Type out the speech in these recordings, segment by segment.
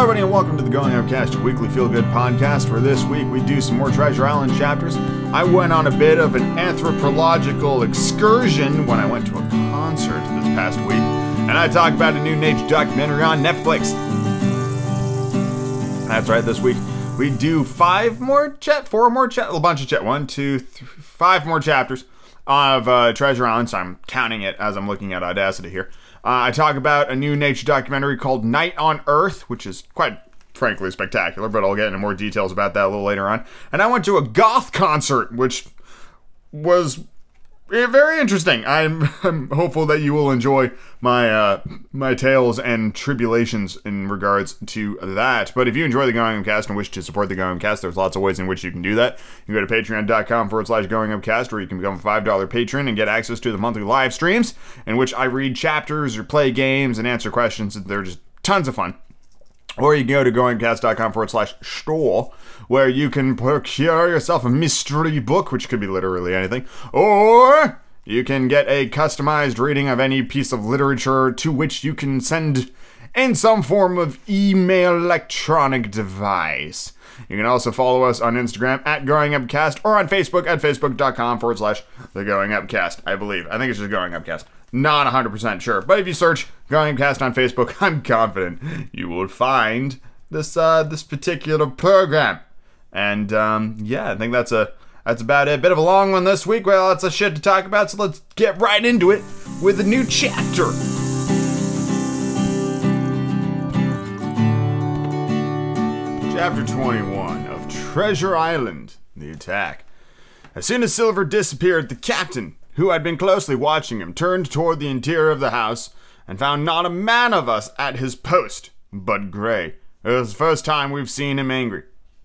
everybody, and welcome to the Going Upcast, your weekly feel good podcast. For this week we do some more Treasure Island chapters. I went on a bit of an anthropological excursion when I went to a concert this past week, and I talk about a new nature documentary on Netflix. That's right, this week we do five more chat, four more chat, a bunch of chat, one, two, three, five more chapters of uh, Treasure Island. So I'm counting it as I'm looking at Audacity here. Uh, I talk about a new nature documentary called Night on Earth, which is quite frankly spectacular, but I'll get into more details about that a little later on. And I went to a goth concert, which was very interesting. I'm, I'm hopeful that you will enjoy my uh, my tales and tribulations in regards to that. But if you enjoy the Going Upcast and wish to support the Going Upcast, there's lots of ways in which you can do that. You can go to patreon.com forward slash Going where you can become a $5 patron and get access to the monthly live streams in which I read chapters or play games and answer questions. They're just tons of fun. Or you can go to goingcast.com forward slash store, where you can procure yourself a mystery book, which could be literally anything. Or you can get a customized reading of any piece of literature to which you can send in some form of email electronic device. You can also follow us on Instagram at Going Upcast or on Facebook at facebook.com forward slash The Going Upcast, I believe. I think it's just Going Upcast. Not 100% sure. But if you search Upcast on Facebook, I'm confident you will find this uh, this particular program. And um, yeah, I think that's a that's about it. Bit of a long one this week. Well, lots of shit to talk about, so let's get right into it with a new chapter. Chapter 21 of Treasure Island The Attack. As soon as Silver disappeared, the captain, who had been closely watching him, turned toward the interior of the house and found not a man of us at his post but Gray. It was the first time we've seen him angry.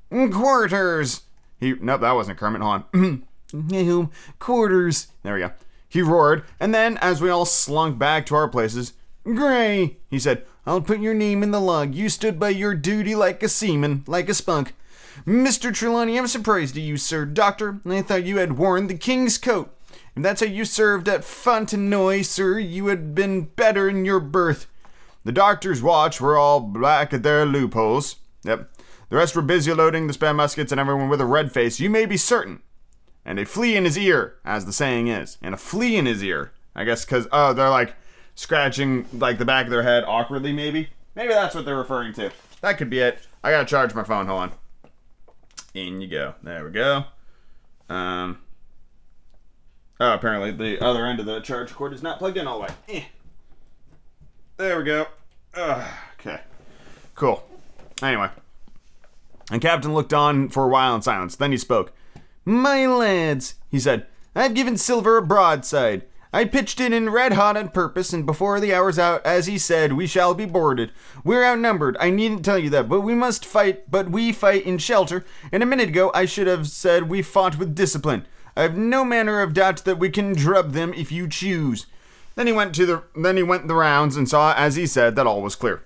Quarters! He nope, that wasn't Kermit. Hold on. Quarters. There we go. He roared, and then, as we all slunk back to our places, Gray, he said, I'll put your name in the log. You stood by your duty like a seaman, like a spunk. Mr. Trelawney, I'm surprised at you, sir. Doctor, I thought you had worn the king's coat. That's how you served at Fontenoy, sir, you had been better in your berth. The doctor's watch were all black at their loopholes. Yep. The rest were busy loading the spare muskets and everyone with a red face, you may be certain. And a flea in his ear, as the saying is. And a flea in his ear. I guess because, oh, they're like scratching like the back of their head awkwardly, maybe? Maybe that's what they're referring to. That could be it. I gotta charge my phone. Hold on. In you go. There we go. Um. Oh, apparently the other end of the charge cord is not plugged in all the way. Eh. There we go. Ugh, okay. Cool. Anyway. And Captain looked on for a while in silence. Then he spoke. My lads, he said, I've given Silver a broadside. I pitched it in red hot on purpose, and before the hour's out, as he said, we shall be boarded. We're outnumbered, I needn't tell you that, but we must fight, but we fight in shelter, and a minute ago I should have said we fought with discipline. I have no manner of doubt that we can drub them if you choose. Then he went to the then he went the rounds and saw, as he said, that all was clear.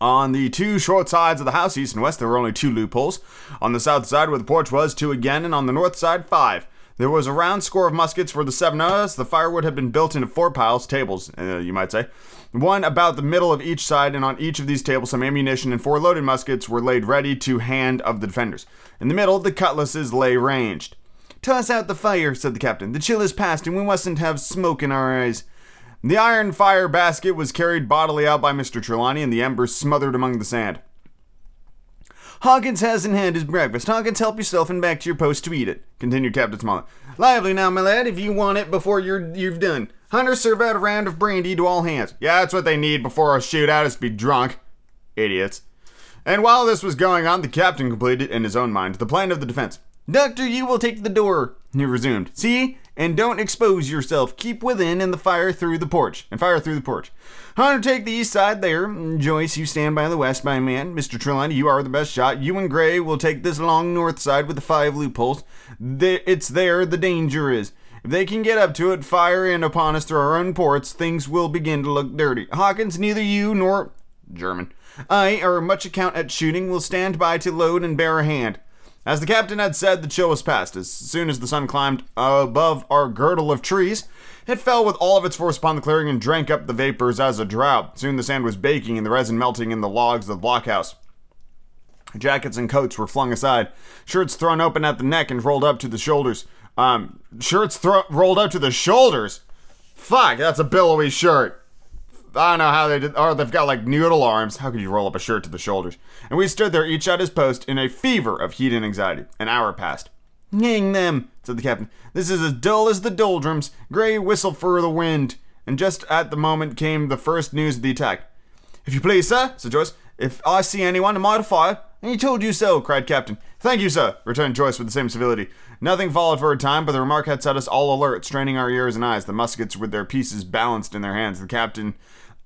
On the two short sides of the house, east and west, there were only two loopholes. On the south side, where the porch was, two again, and on the north side, five. There was a round score of muskets for the seven of us. The firewood had been built into four piles, tables, uh, you might say. One about the middle of each side, and on each of these tables, some ammunition and four loaded muskets were laid ready to hand of the defenders. In the middle, the cutlasses lay ranged. Toss out the fire, said the captain. The chill is past, and we mustn't have smoke in our eyes. The iron fire basket was carried bodily out by Mr. Trelawney, and the embers smothered among the sand. Hawkins has in hand his breakfast. Hawkins, help yourself and back to your post to eat it, continued Captain Smollett. Lively now, my lad, if you want it before you're you've done. Hunter, serve out a round of brandy to all hands. Yeah, that's what they need before a shootout is to be drunk. Idiots. And while this was going on, the captain completed, in his own mind, the plan of the defense. Doctor, you will take the door, he resumed. See? And don't expose yourself. Keep within and the fire through the porch. And fire through the porch. Hunter, take the east side there. Joyce, you stand by the west, my man. Mr. Trelawney, you are the best shot. You and Gray will take this long north side with the five loopholes. It's there the danger is. If they can get up to it, fire in upon us through our own ports, things will begin to look dirty. Hawkins, neither you nor German. I are much account at shooting, will stand by to load and bear a hand. As the captain had said, the chill was past. As soon as the sun climbed above our girdle of trees, It fell with all of its force upon the clearing and drank up the vapors as a drought. Soon the sand was baking and the resin melting in the logs of the blockhouse. Jackets and coats were flung aside, shirts thrown open at the neck and rolled up to the shoulders. Um, shirts thro- rolled up to the shoulders. Fuck, that's a billowy shirt. I don't know how they did. Or they've got like noodle arms. How could you roll up a shirt to the shoulders? And we stood there, each at his post, in a fever of heat and anxiety. An hour passed. Hang them, said the captain. This is as dull as the doldrums. Gray whistle for the wind. And just at the moment came the first news of the attack. If you please, sir, said Joyce, if I see anyone, am I to fire? And he told you so, cried Captain. Thank you, sir, returned Joyce with the same civility. Nothing followed for a time, but the remark had set us all alert, straining our ears and eyes, the muskets with their pieces balanced in their hands, the captain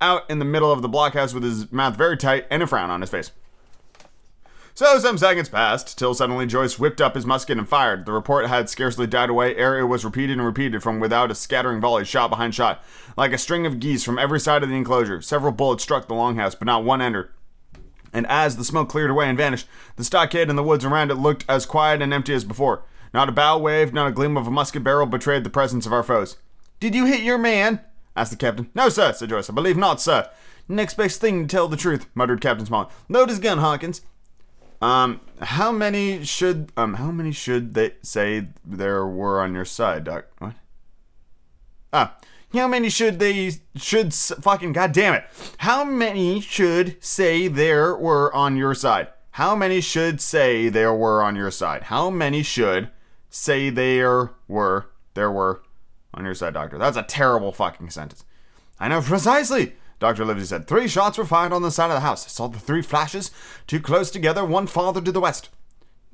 out in the middle of the blockhouse with his mouth very tight and a frown on his face. So some seconds passed, till suddenly Joyce whipped up his musket and fired. The report had scarcely died away ere it was repeated and repeated from without a scattering volley, shot behind shot, like a string of geese from every side of the enclosure. Several bullets struck the longhouse, but not one entered. And as the smoke cleared away and vanished, the stockade and the woods around it looked as quiet and empty as before. Not a bough waved, not a gleam of a musket barrel betrayed the presence of our foes. Did you hit your man? Asked the captain. No, sir, said Joyce. I believe not, sir. Next best thing to tell the truth, muttered Captain Smollett. Load his gun, Hawkins. Um, how many should um how many should they say there were on your side, Doc? What? Ah, how many should they should fucking goddamn it? How many should say there were on your side? How many should say there were on your side? How many should say there were there were on your side, Doctor? That's a terrible fucking sentence. I know precisely. Dr. Livesey said, Three shots were fired on the side of the house. I saw the three flashes, two close together, one farther to the west.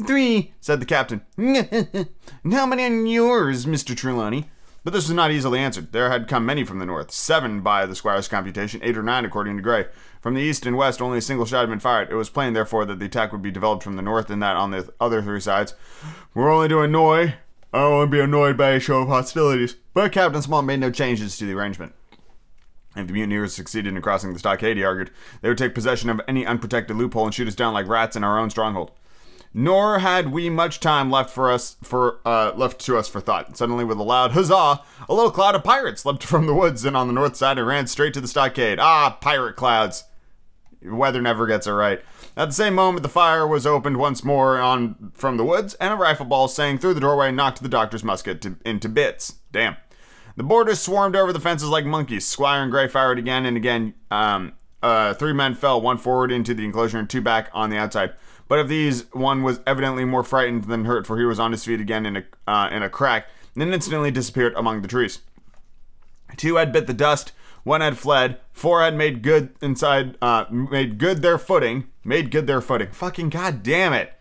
Three, said the captain. how many on yours, Mr. Trelawney? But this was not easily answered. There had come many from the north, seven by the squire's computation, eight or nine according to Gray. From the east and west, only a single shot had been fired. It was plain, therefore, that the attack would be developed from the north, and that on the other three sides, we're only to annoy. I don't want to be annoyed by a show of hostilities. But Captain Small made no changes to the arrangement. If the mutineers succeeded in crossing the stockade, he argued, they would take possession of any unprotected loophole and shoot us down like rats in our own stronghold. Nor had we much time left for us for uh, left to us for thought. Suddenly, with a loud huzzah, a little cloud of pirates leapt from the woods in on the north side and ran straight to the stockade. Ah, pirate clouds! Weather never gets it right. At the same moment, the fire was opened once more on from the woods, and a rifle ball sang through the doorway and knocked the doctor's musket to, into bits. Damn. The boarders swarmed over the fences like monkeys. Squire and Gray fired again and again. Um, uh, three men fell, one forward into the enclosure and two back on the outside. But of these, one was evidently more frightened than hurt, for he was on his feet again in a uh, in a crack, and then instantly disappeared among the trees. Two had bit the dust. One had fled. Four had made good inside. Uh, made good their footing. Made good their footing. Fucking goddamn it!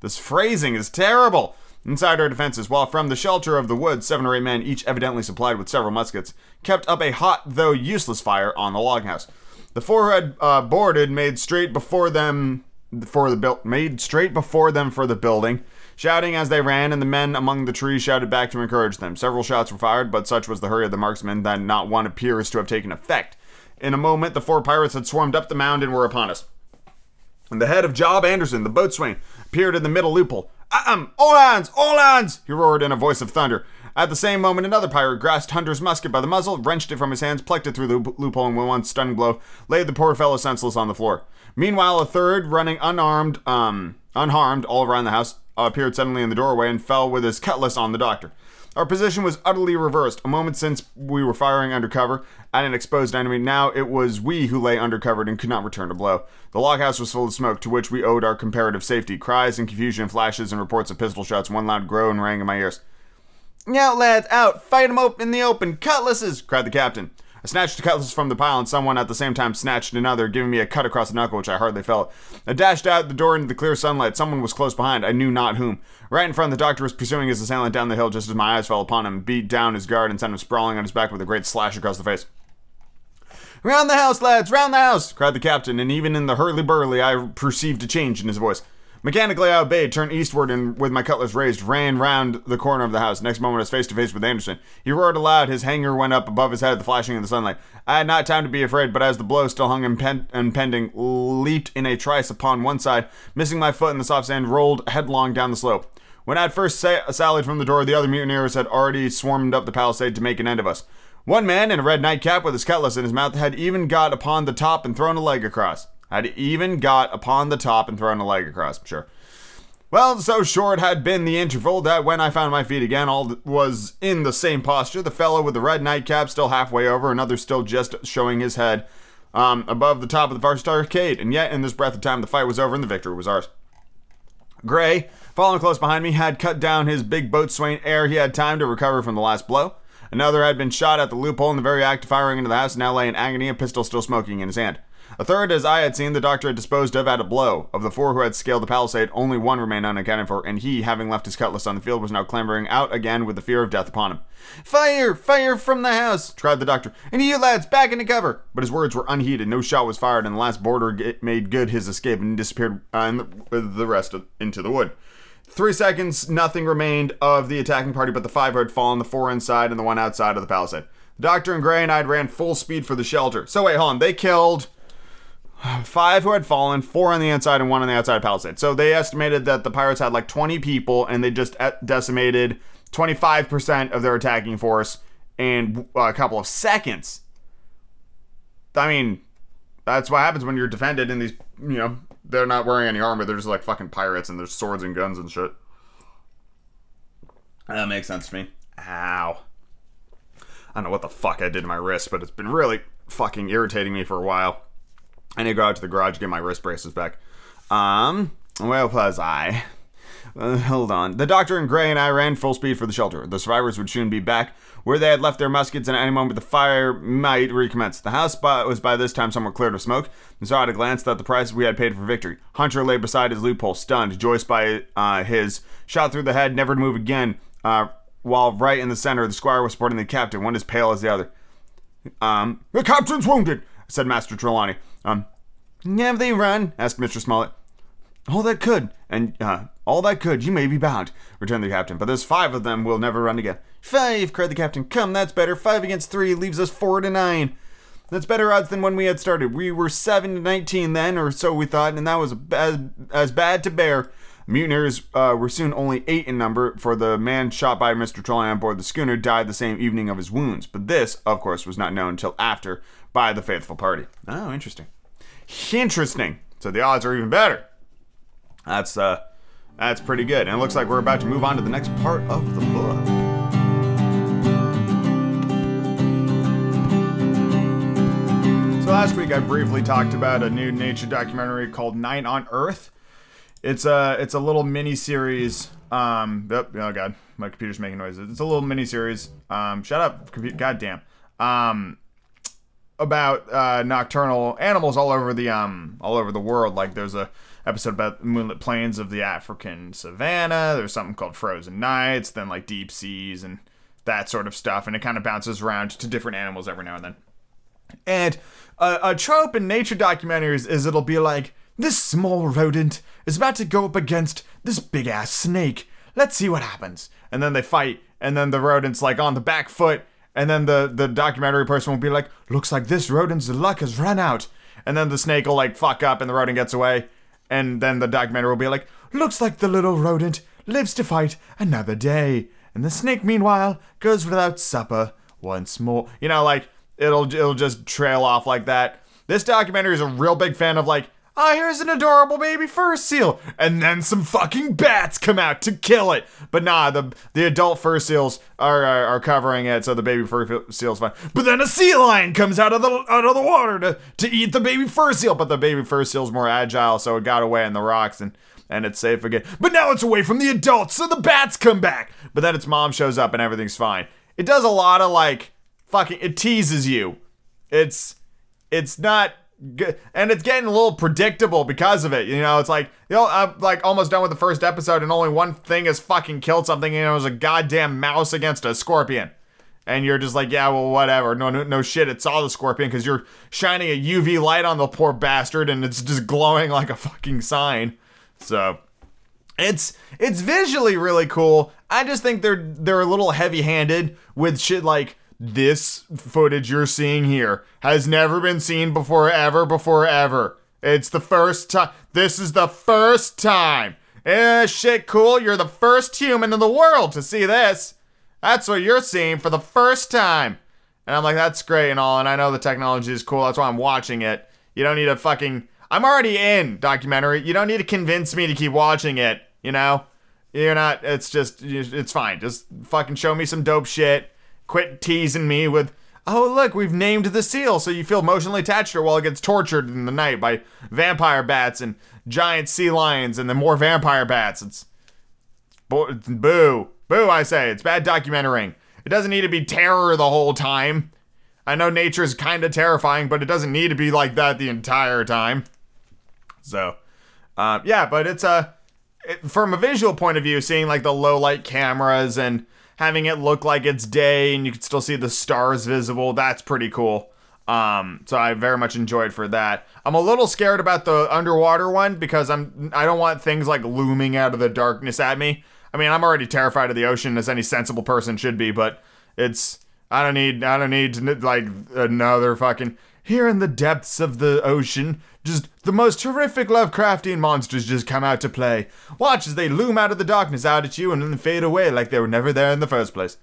This phrasing is terrible inside our defenses, while from the shelter of the woods, seven or eight men, each evidently supplied with several muskets, kept up a hot though useless fire on the log house. The four who had uh, boarded made straight before them for the build made straight before them for the building, shouting as they ran, and the men among the trees shouted back to encourage them. Several shots were fired, but such was the hurry of the marksmen that not one appears to have taken effect. In a moment, the four pirates had swarmed up the mound and were upon us. And the head of Job Anderson, the boatswain, appeared in the middle loophole. Um, all hands, all hands! He roared in a voice of thunder. At the same moment, another pirate grasped Hunter's musket by the muzzle, wrenched it from his hands, plucked it through the loophole, and with one stunning blow, laid the poor fellow senseless on the floor. Meanwhile, a third, running unarmed, um, unharmed, all around the house, Uh, appeared suddenly in the doorway and fell with his cutlass on the doctor. Our position was utterly reversed. A moment since we were firing under cover at an exposed enemy. Now it was we who lay undercovered and could not return a blow. The log house was full of smoke, to which we owed our comparative safety. Cries and confusion, flashes and reports of pistol shots. One loud groan rang in my ears. Out, lads, out! Fight 'em up in the open! Cutlasses! cried the captain. I snatched a cutlass from the pile, and someone at the same time snatched another, giving me a cut across the knuckle, which I hardly felt. I dashed out the door into the clear sunlight. Someone was close behind, I knew not whom. Right in front, the doctor was pursuing his assailant down the hill just as my eyes fell upon him, beat down his guard, and sent him sprawling on his back with a great slash across the face. Round the house, lads! Round the house! cried the captain, and even in the hurly burly, I perceived a change in his voice. Mechanically, I obeyed, turned eastward, and with my cutlass raised, ran round the corner of the house. Next moment, I was face to face with Anderson. He roared aloud, his hanger went up above his head at the flashing of the sunlight. I had not time to be afraid, but as the blow still hung impen- impending, leaped in a trice upon one side, missing my foot in the soft sand, rolled headlong down the slope. When I had first sa- sallied from the door, the other mutineers had already swarmed up the palisade to make an end of us. One man in a red nightcap with his cutlass in his mouth had even got upon the top and thrown a leg across. Had even got upon the top and thrown a leg across, I'm sure. Well, so short had been the interval that when I found my feet again, all was in the same posture. The fellow with the red nightcap still halfway over, another still just showing his head um, above the top of the first arcade. And yet, in this breath of time, the fight was over and the victory was ours. Gray, following close behind me, had cut down his big boatswain ere he had time to recover from the last blow. Another had been shot at the loophole in the very act of firing into the house, and now lay in agony, a pistol still smoking in his hand. A third, as I had seen, the doctor had disposed of at a blow. Of the four who had scaled the palisade, only one remained unaccounted for, and he, having left his cutlass on the field, was now clambering out again with the fear of death upon him. Fire! Fire from the house! cried the doctor. And you lads, back into cover! But his words were unheeded. No shot was fired, and the last boarder made good his escape and disappeared uh, with the rest of, into the wood. Three seconds, nothing remained of the attacking party but the five who had fallen, the four inside, and the one outside of the palisade. The doctor and Gray and I ran full speed for the shelter. So wait, hold on. They killed five who had fallen, four on the inside, and one on the outside palisade. So they estimated that the pirates had like 20 people, and they just decimated 25% of their attacking force in a couple of seconds. I mean, that's what happens when you're defended in these, you know, they're not wearing any armor. They're just like fucking pirates, and there's swords and guns and shit. That makes sense to me. Ow. I don't know what the fuck I did to my wrist, but it's been really fucking irritating me for a while. I need to go out to the garage get my wrist braces back. Um, where was I? Uh, hold on. The doctor and Gray and I ran full speed for the shelter. The survivors would soon be back where they had left their muskets, and at any moment the fire might recommence. The house was by this time somewhat cleared of smoke, and saw at a glance that the price we had paid for victory. Hunter lay beside his loophole, stunned. Joyce by uh, his shot through the head, never to move again. Uh, while right in the center, the squire was supporting the captain, one as pale as the other. Um, the captain's wounded, said Master Trelawney. Um, have they run? asked Mr. Smollett. All that could, and uh, all that could, you may be bound, returned the captain. But there's five of them will never run again. Five, cried the captain. Come, that's better. Five against three leaves us four to nine. That's better odds than when we had started. We were seven to nineteen then, or so we thought, and that was as, as bad to bear. Mutineers uh, were soon only eight in number, for the man shot by Mr. Trelawney on board the schooner died the same evening of his wounds. But this, of course, was not known until after by the faithful party. Oh, interesting. Interesting. So the odds are even better. That's uh that's pretty good. And it looks like we're about to move on to the next part of the book. So last week I briefly talked about a new nature documentary called Night on Earth. It's a it's a little mini series. Um, oh, oh god, my computer's making noises. It's a little mini series. Um, shut up, computer. God damn. Um, about uh, nocturnal animals all over the um all over the world. Like there's a episode about moonlit plains of the African savannah. There's something called frozen nights. Then like deep seas and that sort of stuff. And it kind of bounces around to different animals every now and then. And a, a trope in nature documentaries is it'll be like this small rodent is about to go up against this big ass snake. Let's see what happens. And then they fight, and then the rodent's like on the back foot and then the the documentary person will be like, "Looks like this rodent's luck has run out," and then the snake will like fuck up and the rodent gets away, and then the documentary will be like, "Looks like the little rodent lives to fight another day," and the snake meanwhile goes without supper once more. You know, like it'll it'll just trail off like that. This documentary is a real big fan of like ah, oh, here's an adorable baby fur seal, and then some fucking bats come out to kill it. But nah, the the adult fur seals are are, are covering it, so the baby fur seal's fine. But then a sea lion comes out of the out of the water to to eat the baby fur seal, but the baby fur seal's more agile, so it got away in the rocks and. And it's safe again. But now it's away from the adults, so the bats come back. But then its mom shows up and everything's fine. It does a lot of like fucking it teases you. It's it's not and it's getting a little predictable because of it. You know, it's like you know, I'm like almost done with the first episode, and only one thing has fucking killed something. You know, it was a goddamn mouse against a scorpion, and you're just like, yeah, well, whatever. No, no, no shit. It saw the scorpion because you're shining a UV light on the poor bastard, and it's just glowing like a fucking sign. So. It's it's visually really cool. I just think they're they're a little heavy-handed with shit like this footage you're seeing here has never been seen before, ever, before, ever. It's the first time. This is the first time. Eh, shit, cool. You're the first human in the world to see this. That's what you're seeing for the first time. And I'm like, that's great and all, and I know the technology is cool. That's why I'm watching it. You don't need to fucking. I'm already in documentary. You don't need to convince me to keep watching it. You know, you're not. It's just. It's fine. Just fucking show me some dope shit. Quit teasing me with. Oh look, we've named the seal, so you feel emotionally attached to her while it gets tortured in the night by vampire bats and giant sea lions, and then more vampire bats. It's boo, boo, boo. I say it's bad documenting. It doesn't need to be terror the whole time. I know nature is kind of terrifying, but it doesn't need to be like that the entire time. So, uh, yeah, but it's a it, from a visual point of view, seeing like the low light cameras and having it look like it's day and you can still see the stars visible. That's pretty cool. Um, so I very much enjoyed for that. I'm a little scared about the underwater one because I'm I don't want things like looming out of the darkness at me. I mean, I'm already terrified of the ocean as any sensible person should be, but it's I don't need I don't need like another fucking here in the depths of the ocean, just the most horrific Lovecraftian monsters just come out to play. Watch as they loom out of the darkness out at you and then fade away like they were never there in the first place.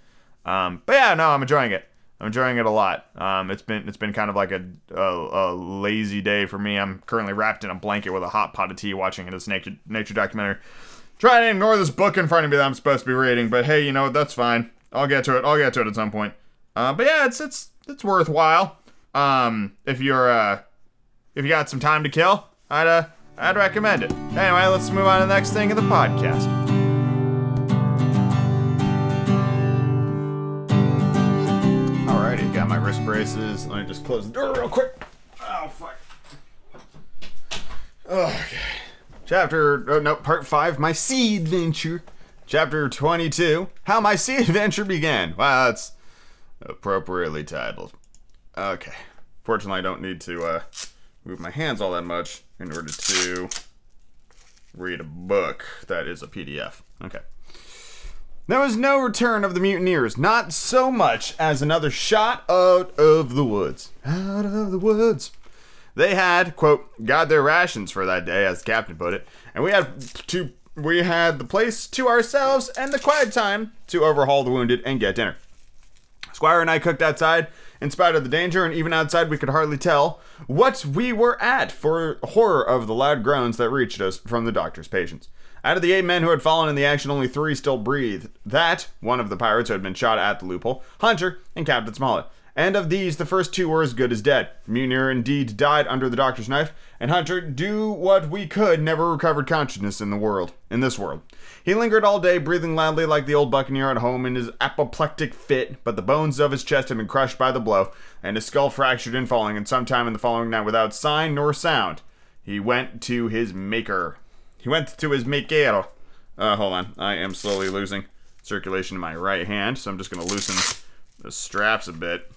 Um, but yeah, no, I'm enjoying it. I'm enjoying it a lot. Um, it's been it's been kind of like a, a, a lazy day for me. I'm currently wrapped in a blanket with a hot pot of tea, watching this nature nature documentary. Trying to ignore this book in front of me that I'm supposed to be reading, but hey, you know what? That's fine. I'll get to it. I'll get to it at some point. Uh, but yeah, it's it's it's worthwhile. Um, if you're uh, if you got some time to kill, I'd uh, I'd recommend it. Anyway, let's move on to the next thing in the podcast. Alrighty, got my wrist braces. Let me just close the door real quick. Oh fuck. Okay. Chapter oh, no, part five, my sea adventure. Chapter twenty-two, how my sea adventure began. Wow, that's appropriately titled. Okay. Fortunately, I don't need to uh, move my hands all that much in order to read a book that is a PDF. Okay. There was no return of the mutineers, not so much as another shot out of the woods. Out of the woods. They had, quote, got their rations for that day, as the captain put it, and we had to we had the place to ourselves and the quiet time to overhaul the wounded and get dinner. Squire and I cooked outside. In spite of the danger, and even outside, we could hardly tell what we were at for horror of the loud groans that reached us from the doctor's patients. Out of the eight men who had fallen in the action, only three still breathed. That, one of the pirates who had been shot at the loophole, Hunter, and Captain Smollett. And of these, the first two were as good as dead. Mutineer indeed died under the doctor's knife, and Hunter, do what we could, never recovered consciousness in the world, in this world. He lingered all day, breathing loudly like the old buccaneer at home in his apoplectic fit, but the bones of his chest had been crushed by the blow, and his skull fractured in falling, and sometime in the following night, without sign nor sound, he went to his maker. He went to his maker. Uh, hold on. I am slowly losing circulation in my right hand, so I'm just going to loosen the straps a bit.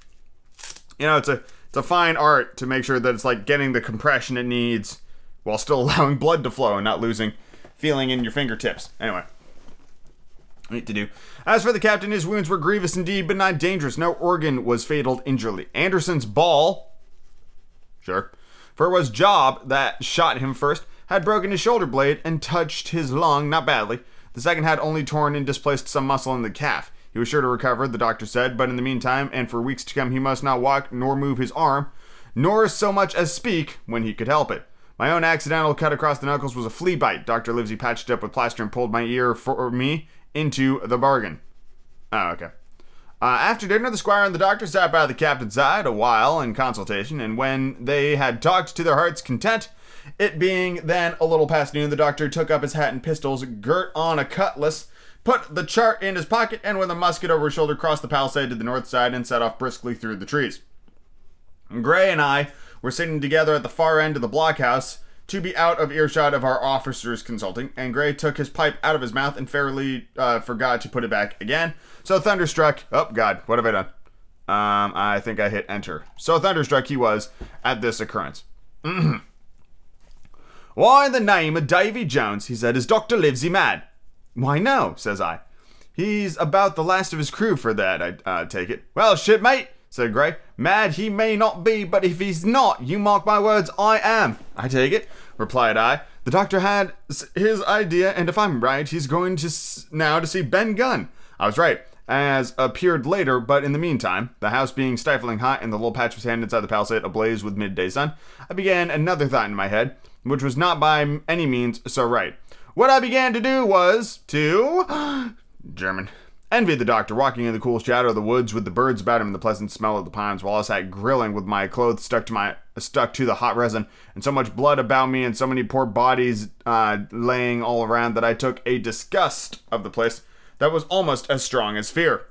You know, it's a it's a fine art to make sure that it's like getting the compression it needs while still allowing blood to flow and not losing feeling in your fingertips. Anyway. Neat to do. As for the captain, his wounds were grievous indeed, but not dangerous. No organ was fatal injury. Anderson's ball, sure, for it was Job that shot him first, had broken his shoulder blade and touched his lung, not badly. The second had only torn and displaced some muscle in the calf. He was sure to recover, the doctor said, but in the meantime, and for weeks to come, he must not walk nor move his arm, nor so much as speak when he could help it. My own accidental cut across the knuckles was a flea bite. Dr. Livesey patched up with plaster and pulled my ear for me into the bargain. Oh, okay. Uh, after dinner, the squire and the doctor sat by the captain's side a while in consultation, and when they had talked to their heart's content, it being then a little past noon, the doctor took up his hat and pistols, girt on a cutlass, put the chart in his pocket, and with a musket over his shoulder, crossed the palisade to the north side and set off briskly through the trees. Gray and I were sitting together at the far end of the blockhouse to be out of earshot of our officers consulting, and Gray took his pipe out of his mouth and fairly uh, forgot to put it back again. So thunderstruck, oh God, what have I done? Um, I think I hit enter. So thunderstruck he was at this occurrence. Why in the name of Davy Jones, he said, is Dr. Livesey mad? Why no, says I. He's about the last of his crew for that, I uh, take it. Well, shit, mate, said Gray. Mad he may not be, but if he's not, you mark my words, I am. I take it, replied I. The doctor had his idea, and if I'm right, he's going to s- now to see Ben Gunn. I was right. as appeared later, but in the meantime, the house being stifling hot and the little patch of sand inside the palisade ablaze with midday sun, I began another thought in my head, which was not by any means so right. What I began to do was to. German. Envy the doctor walking in the cool shadow of the woods with the birds about him and the pleasant smell of the pines while I sat grilling with my clothes stuck to my stuck to the hot resin and so much blood about me and so many poor bodies uh, laying all around that I took a disgust of the place that was almost as strong as fear.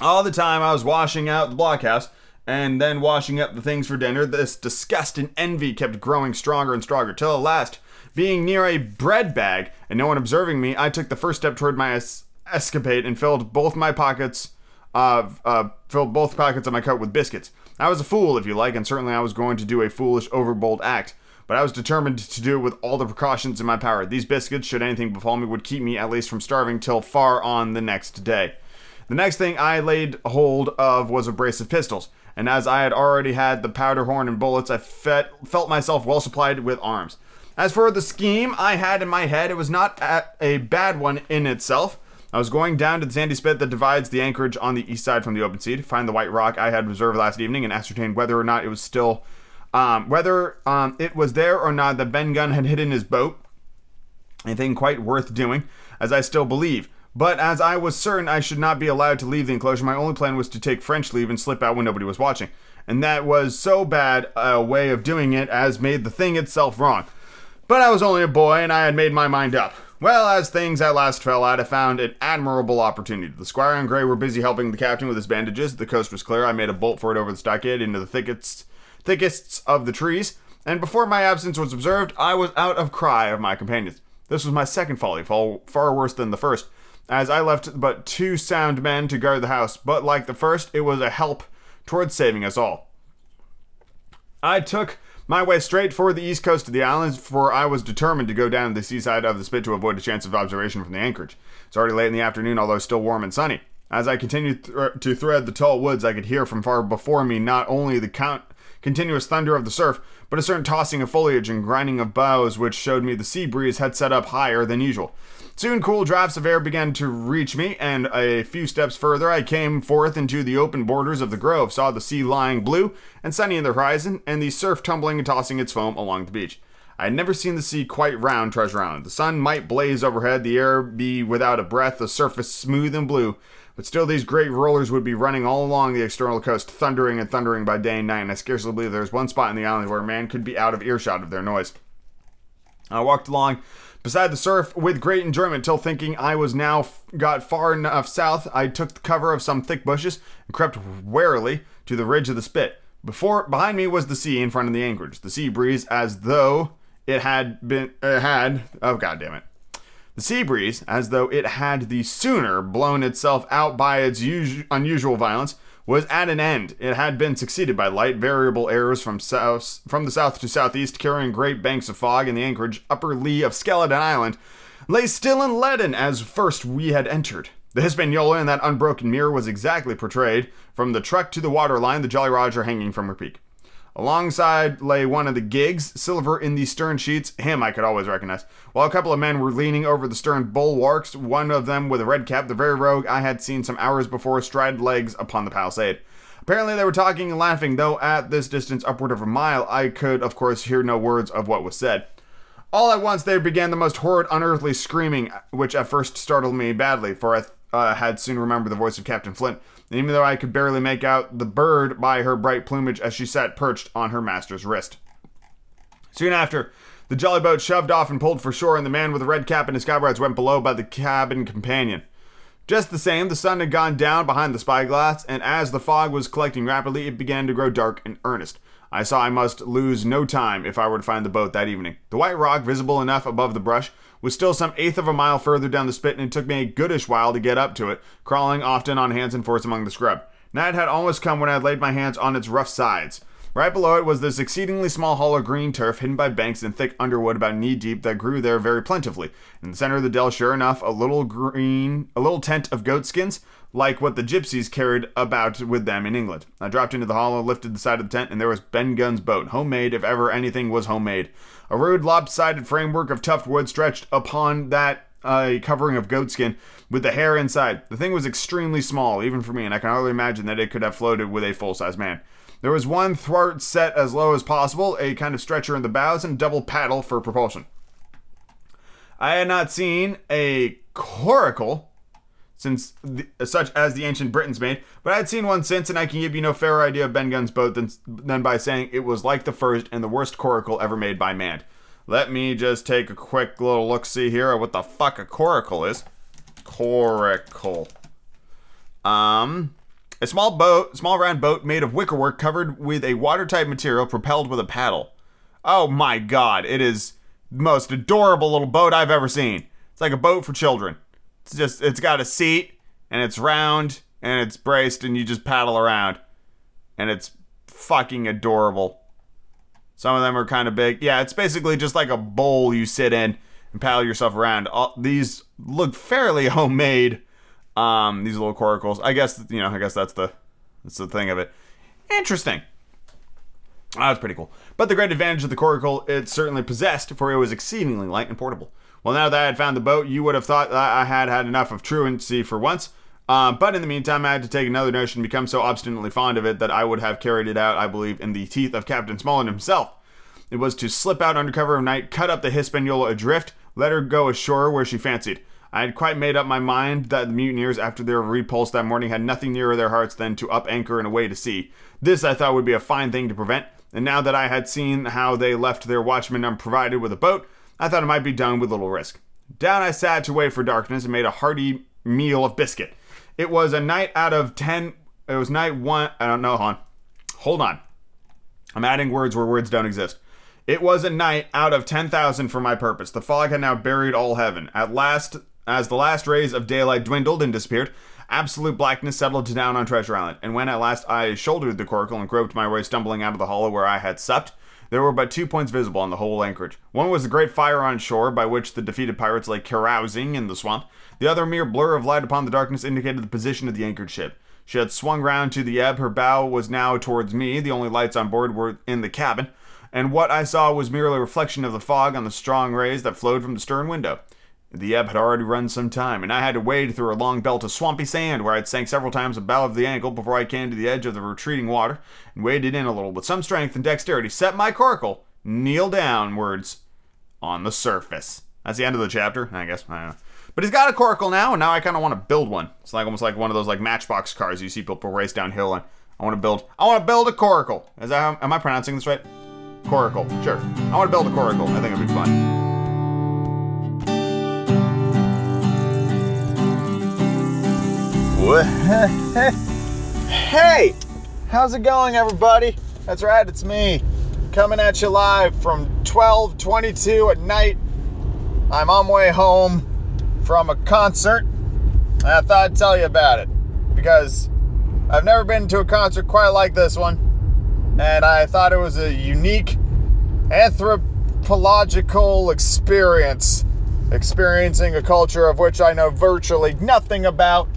All the time I was washing out the blockhouse and then washing up the things for dinner, this disgust and envy kept growing stronger and stronger till at last, being near a bread bag and no one observing me, I took the first step toward my es- escapade and filled both my pockets of uh, filled both pockets of my coat with biscuits. I was a fool, if you like, and certainly I was going to do a foolish, overbold act. But I was determined to do it with all the precautions in my power. These biscuits, should anything befall me, would keep me at least from starving till far on the next day. The next thing I laid hold of was a brace of pistols, and as I had already had the powder horn and bullets, I felt myself well supplied with arms. As for the scheme I had in my head, it was not a bad one in itself. I was going down to the sandy spit that divides the anchorage on the east side from the open sea to find the white rock I had reserved last evening and ascertain whether or not it was still, um, whether um, it was there or not that Ben Gunn had hidden his boat. Anything quite worth doing, as I still believe. But as I was certain I should not be allowed to leave the enclosure, my only plan was to take French leave and slip out when nobody was watching. And that was so bad a way of doing it as made the thing itself wrong. But I was only a boy and I had made my mind up. Well, as things at last fell out, I found an admirable opportunity. The squire and Gray were busy helping the captain with his bandages. The coast was clear. I made a bolt for it over the stockade into the thickets, thickest of the trees, and before my absence was observed, I was out of cry of my companions. This was my second folly, far worse than the first, as I left but two sound men to guard the house, but like the first, it was a help towards saving us all. I took my way straight for the east coast of the islands, for I was determined to go down to the seaside of the spit to avoid a chance of observation from the anchorage. It's already late in the afternoon, although still warm and sunny. As I continued th- to thread the tall woods, I could hear from far before me not only the count- continuous thunder of the surf, but a certain tossing of foliage and grinding of boughs, which showed me the sea breeze had set up higher than usual. Soon cool draughts of air began to reach me, and a few steps further I came forth into the open borders of the grove, saw the sea lying blue and sunny in the horizon, and the surf tumbling and tossing its foam along the beach. I had never seen the sea quite round Treasure Island. The sun might blaze overhead, the air be without a breath, the surface smooth and blue, but still these great rollers would be running all along the external coast, thundering and thundering by day and night, and I scarcely believe there was one spot in the island where a man could be out of earshot of their noise. I walked along beside the surf with great enjoyment till thinking I was now f- got far enough south, I took the cover of some thick bushes and crept warily to the ridge of the spit. Before behind me was the sea in front of the anchorage. The sea breeze as though it had been uh, had oh god damn it. The sea breeze, as though it had the sooner blown itself out by its us- unusual violence, was at an end. It had been succeeded by light, variable airs from south, from the south to southeast, carrying great banks of fog, and the anchorage upper lee of Skeleton Island lay still and leaden as first we had entered. The Hispaniola in that unbroken mirror was exactly portrayed, from the truck to the waterline, the Jolly Roger hanging from her peak. Alongside lay one of the gigs, silver in the stern sheets, him I could always recognize, while a couple of men were leaning over the stern bulwarks, one of them with a red cap, the very rogue I had seen some hours before stride legs upon the palisade. Apparently they were talking and laughing, though at this distance upward of a mile I could, of course, hear no words of what was said. All at once there began the most horrid, unearthly screaming, which at first startled me badly, for I uh, had soon remembered the voice of Captain Flint even though I could barely make out the bird by her bright plumage as she sat perched on her master's wrist. Soon after, the jolly boat shoved off and pulled for shore, and the man with the red cap and his comrades went below by the cabin companion. Just the same, the sun had gone down behind the spyglass, and as the fog was collecting rapidly, it began to grow dark in earnest. I saw I must lose no time if I were to find the boat that evening. The white rock, visible enough above the brush, was still some eighth of a mile further down the spit, and it took me a goodish while to get up to it, crawling often on hands and forth among the scrub. Night had almost come when I had laid my hands on its rough sides. Right below it was this exceedingly small hollow green turf hidden by banks and thick underwood about knee deep that grew there very plentifully. In the center of the dell, sure enough, a little green, a little tent of goatskins, like what the gypsies carried about with them in England. I dropped into the hollow, lifted the side of the tent, and there was Ben Gunn's boat, homemade if ever anything was homemade. A rude, lopsided framework of tough wood stretched upon that a covering of goatskin with the hair inside. The thing was extremely small, even for me, and I can hardly imagine that it could have floated with a full size man. There was one thwart set as low as possible, a kind of stretcher in the bows, and double paddle for propulsion. I had not seen a coracle since the, such as the ancient Britons made, but I had seen one since, and I can give you no fairer idea of Ben Gunn's boat than, than by saying it was like the first and the worst coracle ever made by man. Let me just take a quick little look see here at what the fuck a coracle is. Coracle. Um, a small boat, small round boat made of wickerwork covered with a watertight material propelled with a paddle. Oh my god, it is the most adorable little boat I've ever seen. It's like a boat for children. It's just it's got a seat and it's round and it's braced and you just paddle around. And it's fucking adorable. Some of them are kind of big. Yeah, it's basically just like a bowl you sit in and paddle yourself around. All, these look fairly homemade um, these little coracles. I guess you know. I guess that's the that's the thing of it. Interesting. That's pretty cool. But the great advantage of the coracle it certainly possessed, for it was exceedingly light and portable. Well, now that I had found the boat, you would have thought that I had had enough of truancy for once. Uh, but in the meantime, I had to take another notion, and become so obstinately fond of it that I would have carried it out, I believe, in the teeth of Captain Smollett himself. It was to slip out under cover of night, cut up the Hispaniola adrift, let her go ashore where she fancied. I had quite made up my mind that the mutineers, after their repulse that morning, had nothing nearer their hearts than to up anchor and away to sea. This I thought would be a fine thing to prevent, and now that I had seen how they left their watchmen unprovided with a boat, I thought it might be done with little risk. Down I sat to wait for darkness and made a hearty meal of biscuit. It was a night out of ten. It was night one. I don't know, hon. Hold on. I'm adding words where words don't exist. It was a night out of 10,000 for my purpose. The fog had now buried all heaven. At last, as the last rays of daylight dwindled and disappeared, absolute blackness settled down on Treasure Island, and when at last I shouldered the coracle and groped my way stumbling out of the hollow where I had supped, there were but two points visible on the whole anchorage. One was the great fire on shore by which the defeated pirates lay carousing in the swamp. The other a mere blur of light upon the darkness indicated the position of the anchored ship. She had swung round to the ebb, her bow was now towards me, the only lights on board were in the cabin, and what I saw was merely a reflection of the fog on the strong rays that flowed from the stern window. The ebb had already run some time, and I had to wade through a long belt of swampy sand where I'd sank several times above the ankle before I came to the edge of the retreating water and waded in a little with some strength and dexterity, set my coracle, kneel downwards on the surface. That's the end of the chapter, I guess. I. But he's got a coracle now, and now I kind of want to build one. It's like almost like one of those like Matchbox cars you see people race downhill, and I want to build. I want to build a coracle. Is that am I pronouncing this right? Coracle. Sure. I want to build a coracle. I think it'd be fun. Hey, how's it going, everybody? That's right, it's me coming at you live from 12:22 at night. I'm on my way home from a concert, and I thought I'd tell you about it because I've never been to a concert quite like this one, and I thought it was a unique anthropological experience, experiencing a culture of which I know virtually nothing about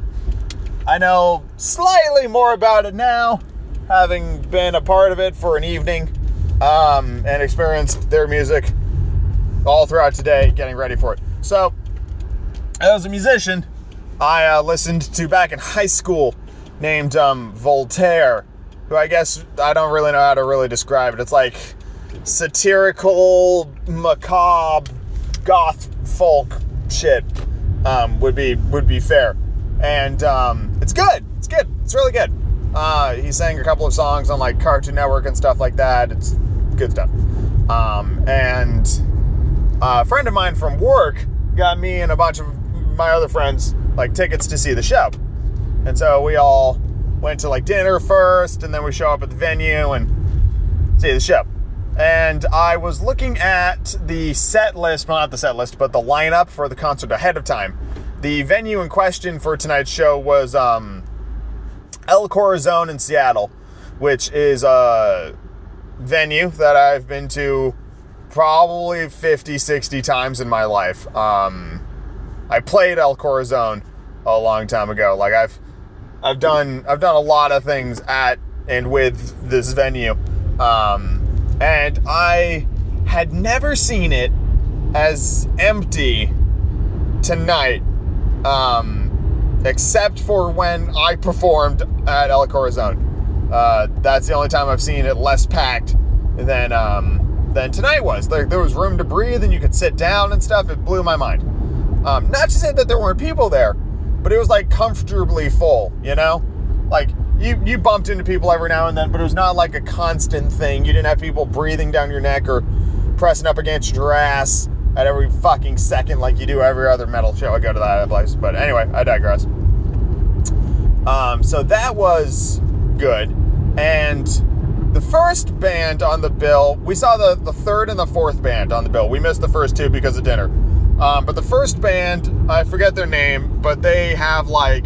I know slightly more about it now, having been a part of it for an evening um, and experienced their music all throughout today, getting ready for it. So, as a musician, I uh, listened to back in high school named um, Voltaire, who I guess I don't really know how to really describe it. It's like satirical, macabre, goth folk shit um, would be would be fair and um, it's good. It's good. It's really good. Uh, he sang a couple of songs on like Cartoon Network and stuff like that. It's good stuff. Um, and a friend of mine from work got me and a bunch of my other friends like tickets to see the show. And so we all went to like dinner first, and then we show up at the venue and see the show. And I was looking at the set list, well, not the set list, but the lineup for the concert ahead of time. The venue in question for tonight's show was um, El Corazon in Seattle, which is a venue that I've been to probably 50, 60 times in my life. Um, I played El Corazon a long time ago. Like I've I've done I've done a lot of things at and with this venue. Um, and I had never seen it as empty tonight, um, except for when I performed at El Corazon. Uh, that's the only time I've seen it less packed than um, than tonight was. Like there was room to breathe and you could sit down and stuff. It blew my mind. Um, not to say that there weren't people there, but it was like comfortably full. You know, like you you bumped into people every now and then, but it was not like a constant thing. You didn't have people breathing down your neck or pressing up against your ass at every fucking second like you do every other metal show I go to that place. But anyway, I digress. Um, so that was good. And the first band on the bill, we saw the, the third and the fourth band on the bill. We missed the first two because of dinner. Um, but the first band, I forget their name, but they have like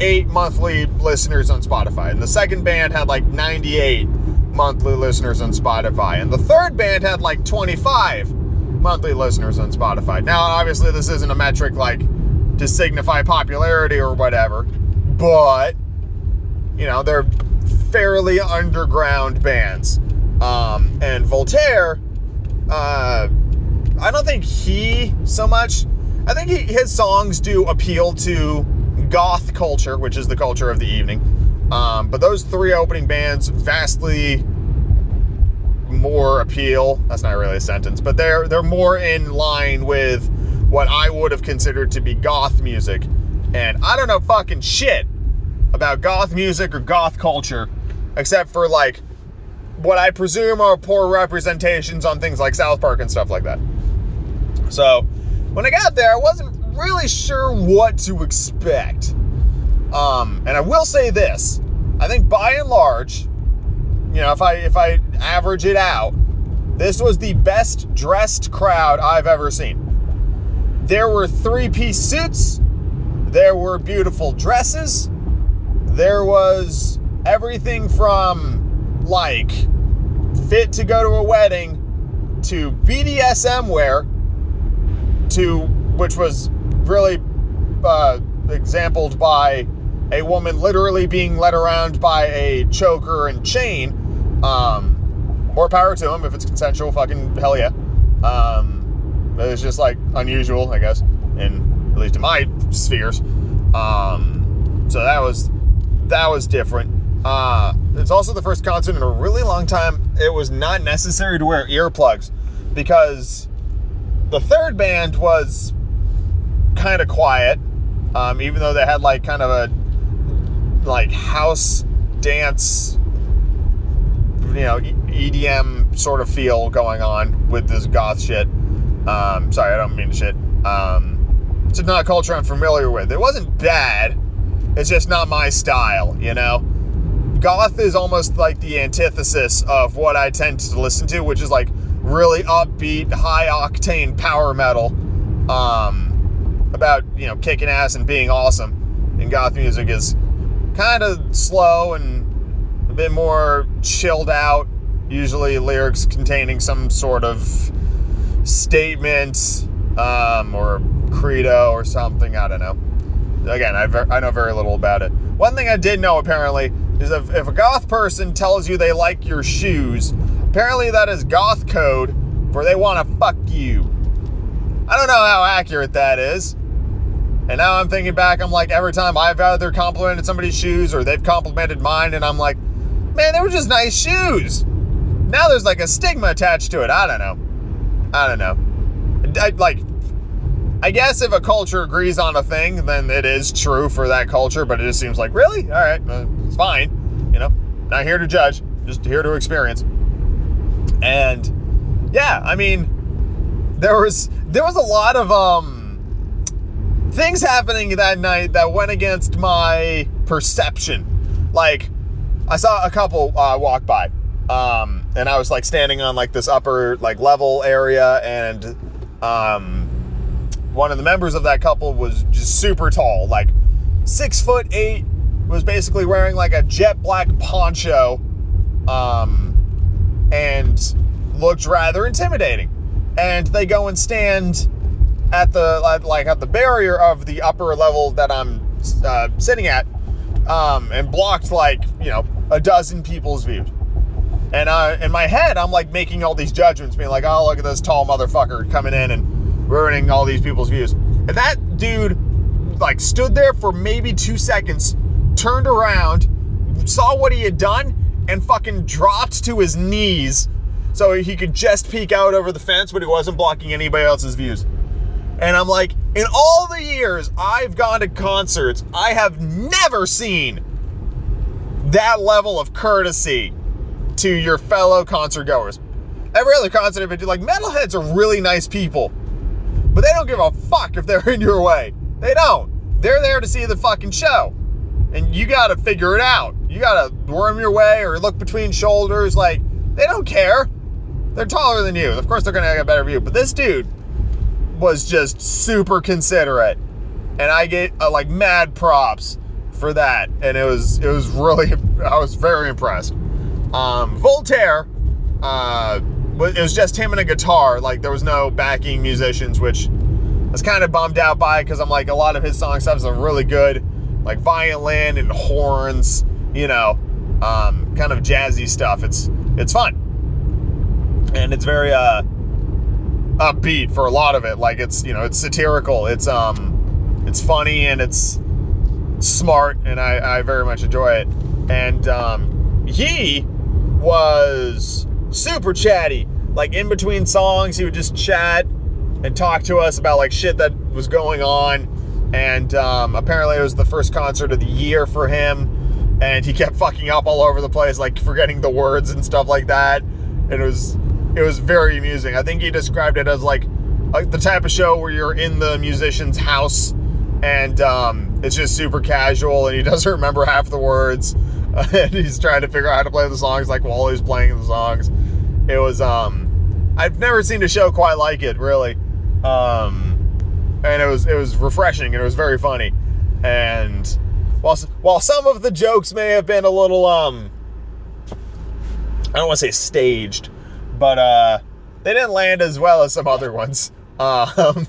eight monthly listeners on Spotify. And the second band had like 98 monthly listeners on Spotify. And the third band had like 25 monthly listeners on Spotify. Now, obviously, this isn't a metric like to signify popularity or whatever, but you know, they're fairly underground bands. Um, and Voltaire, uh, I don't think he so much. I think he, his songs do appeal to goth culture, which is the culture of the evening. Um, but those three opening bands vastly more appeal. That's not really a sentence, but they're they're more in line with what I would have considered to be goth music. And I don't know fucking shit about goth music or goth culture, except for like what I presume are poor representations on things like South Park and stuff like that. So when I got there, I wasn't really sure what to expect. Um, and I will say this: I think by and large, you know, if I if I average it out, this was the best dressed crowd I've ever seen. There were three-piece suits, there were beautiful dresses, there was everything from like fit to go to a wedding to BDSM wear to which was really uh, exampled by a woman literally being led around by a choker and chain. Um, more power to him if it's consensual. Fucking hell yeah. Um, it's just like unusual, I guess, in at least in my spheres. Um, so that was that was different. Uh, it's also the first concert in a really long time. It was not necessary to wear earplugs because the third band was kind of quiet, um, even though they had like kind of a like house dance, you know, EDM sort of feel going on with this goth shit. Um, sorry, I don't mean shit. Um, it's not a culture I'm familiar with. It wasn't bad. It's just not my style, you know. Goth is almost like the antithesis of what I tend to listen to, which is like really upbeat, high octane power metal. Um, about you know kicking ass and being awesome. And goth music is kind of slow and a bit more chilled out. Usually lyrics containing some sort of statement um, or credo or something. I don't know. Again, I, ver- I know very little about it. One thing I did know apparently is if, if a goth person tells you they like your shoes, apparently that is goth code for they want to fuck you. I don't know how accurate that is. And now I'm thinking back, I'm like, every time I've either complimented somebody's shoes or they've complimented mine, and I'm like, man, they were just nice shoes. Now there's like a stigma attached to it. I don't know. I don't know. I, like, I guess if a culture agrees on a thing, then it is true for that culture, but it just seems like, really? All right, uh, it's fine. You know, not here to judge, just here to experience. And yeah, I mean, there was there was a lot of um things happening that night that went against my perception. Like, I saw a couple uh, walk by, um, and I was like standing on like this upper like level area, and um, one of the members of that couple was just super tall, like six foot eight, was basically wearing like a jet black poncho, um, and looked rather intimidating. And they go and stand at the like at the barrier of the upper level that I'm uh, sitting at, um, and blocked like you know a dozen people's views. And I, in my head, I'm like making all these judgments, being like, "Oh, look at this tall motherfucker coming in and ruining all these people's views." And that dude like stood there for maybe two seconds, turned around, saw what he had done, and fucking dropped to his knees so he could just peek out over the fence, but he wasn't blocking anybody else's views. And I'm like, in all the years I've gone to concerts, I have never seen that level of courtesy to your fellow concert goers. Every other concert I've been to, like, metalheads are really nice people, but they don't give a fuck if they're in your way. They don't. They're there to see the fucking show. And you gotta figure it out. You gotta worm your way or look between shoulders. Like, they don't care. They're taller than you. Of course, they're gonna have a better view. But this dude was just super considerate, and I get uh, like mad props for that. And it was it was really I was very impressed. Um, Voltaire, uh, it was just him and a guitar. Like there was no backing musicians, which I was kind of bummed out by because I'm like a lot of his songs have some really good like violin and horns, you know, um, kind of jazzy stuff. It's it's fun and it's very uh upbeat for a lot of it. Like it's you know it's satirical. It's um it's funny and it's smart, and I I very much enjoy it. And um, he was super chatty. Like in between songs, he would just chat and talk to us about like shit that was going on. And um, apparently, it was the first concert of the year for him, and he kept fucking up all over the place, like forgetting the words and stuff like that. And it was it was very amusing. I think he described it as like like the type of show where you're in the musician's house and um, it's just super casual and he doesn't remember half the words and he's trying to figure out how to play the songs like while he's playing the songs. It was um I've never seen a show quite like it really. Um and it was it was refreshing and it was very funny. And while while some of the jokes may have been a little um I don't want to say staged, but uh, they didn't land as well as some other ones. Um,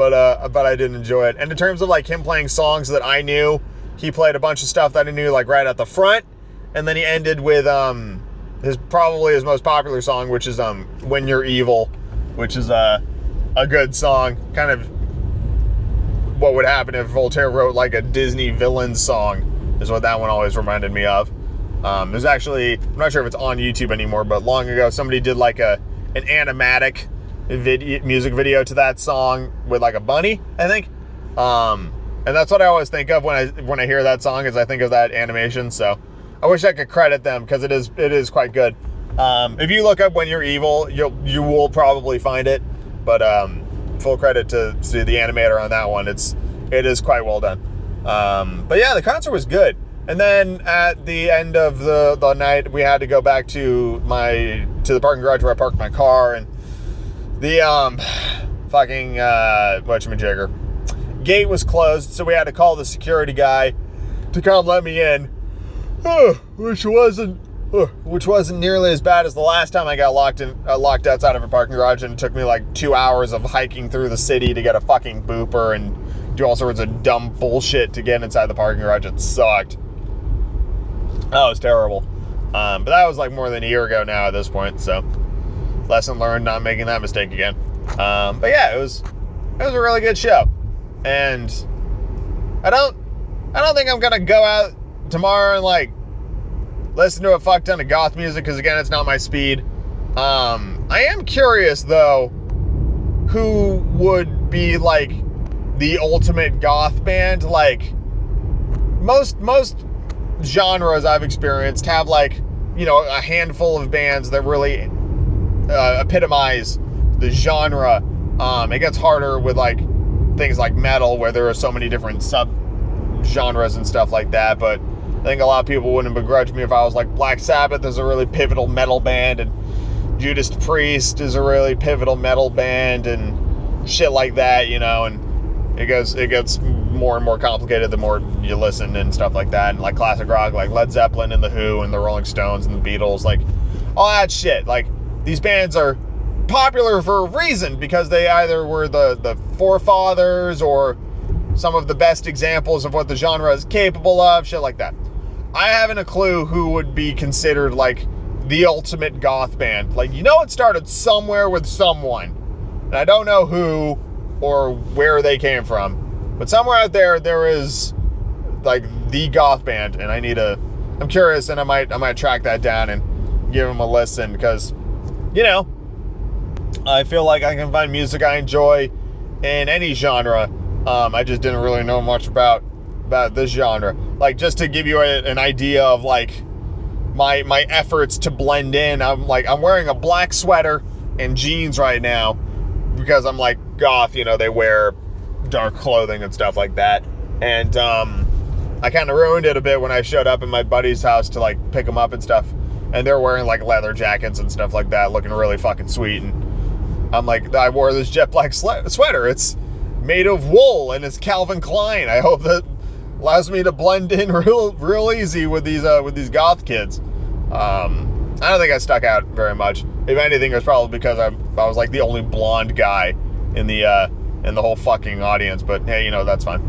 but uh, but I did enjoy it. And in terms of like him playing songs that I knew, he played a bunch of stuff that I knew like right at the front, and then he ended with um his probably his most popular song, which is um "When You're Evil," which is a uh, a good song. Kind of what would happen if Voltaire wrote like a Disney villain song is what that one always reminded me of. Um, there's actually, I'm not sure if it's on YouTube anymore, but long ago somebody did like a an animatic video, music video to that song with like a bunny, I think. Um, and that's what I always think of when I when I hear that song is I think of that animation. So I wish I could credit them because it is it is quite good. Um, if you look up when you're evil, you'll you will probably find it. But um, full credit to, to the animator on that one. It's it is quite well done. Um, but yeah, the concert was good. And then at the end of the, the night, we had to go back to my to the parking garage where I parked my car, and the um fucking uh whatchamajigger gate was closed, so we had to call the security guy to come let me in, which wasn't which wasn't nearly as bad as the last time I got locked in uh, locked outside of a parking garage, and it took me like two hours of hiking through the city to get a fucking booper and do all sorts of dumb bullshit to get inside the parking garage. It sucked. That was terrible. Um, but that was like more than a year ago now at this point. So lesson learned, not making that mistake again. Um, but yeah, it was it was a really good show, and I don't I don't think I'm gonna go out tomorrow and like listen to a fuck ton of goth music because again, it's not my speed. Um, I am curious though, who would be like the ultimate goth band? Like most most genres I've experienced have like, you know, a handful of bands that really uh, epitomize the genre. Um, it gets harder with like things like metal where there are so many different sub genres and stuff like that. But I think a lot of people wouldn't begrudge me if I was like Black Sabbath is a really pivotal metal band and Judas Priest is a really pivotal metal band and shit like that, you know, and it goes it gets more and more complicated the more you listen and stuff like that. And like classic rock, like Led Zeppelin and The Who and the Rolling Stones and the Beatles, like all that shit. Like these bands are popular for a reason because they either were the, the forefathers or some of the best examples of what the genre is capable of, shit like that. I haven't a clue who would be considered like the ultimate goth band. Like, you know, it started somewhere with someone, and I don't know who, or where they came from, but somewhere out there there is like the goth band, and I need a. I'm curious, and I might I might track that down and give them a listen because, you know, I feel like I can find music I enjoy in any genre. Um, I just didn't really know much about about this genre. Like just to give you a, an idea of like my my efforts to blend in. I'm like I'm wearing a black sweater and jeans right now because I'm like goth. You know, they wear dark clothing and stuff like that. And um, I kind of ruined it a bit when I showed up in my buddy's house to like pick him up and stuff. And they're wearing like leather jackets and stuff like that, looking really fucking sweet. And I'm like, I wore this jet black sweater. It's made of wool and it's Calvin Klein. I hope that allows me to blend in real real easy with these uh, with these goth kids. Um, I don't think I stuck out very much. If anything, it was probably because I I was like the only blonde guy in the uh, in the whole fucking audience. But hey, you know that's fine.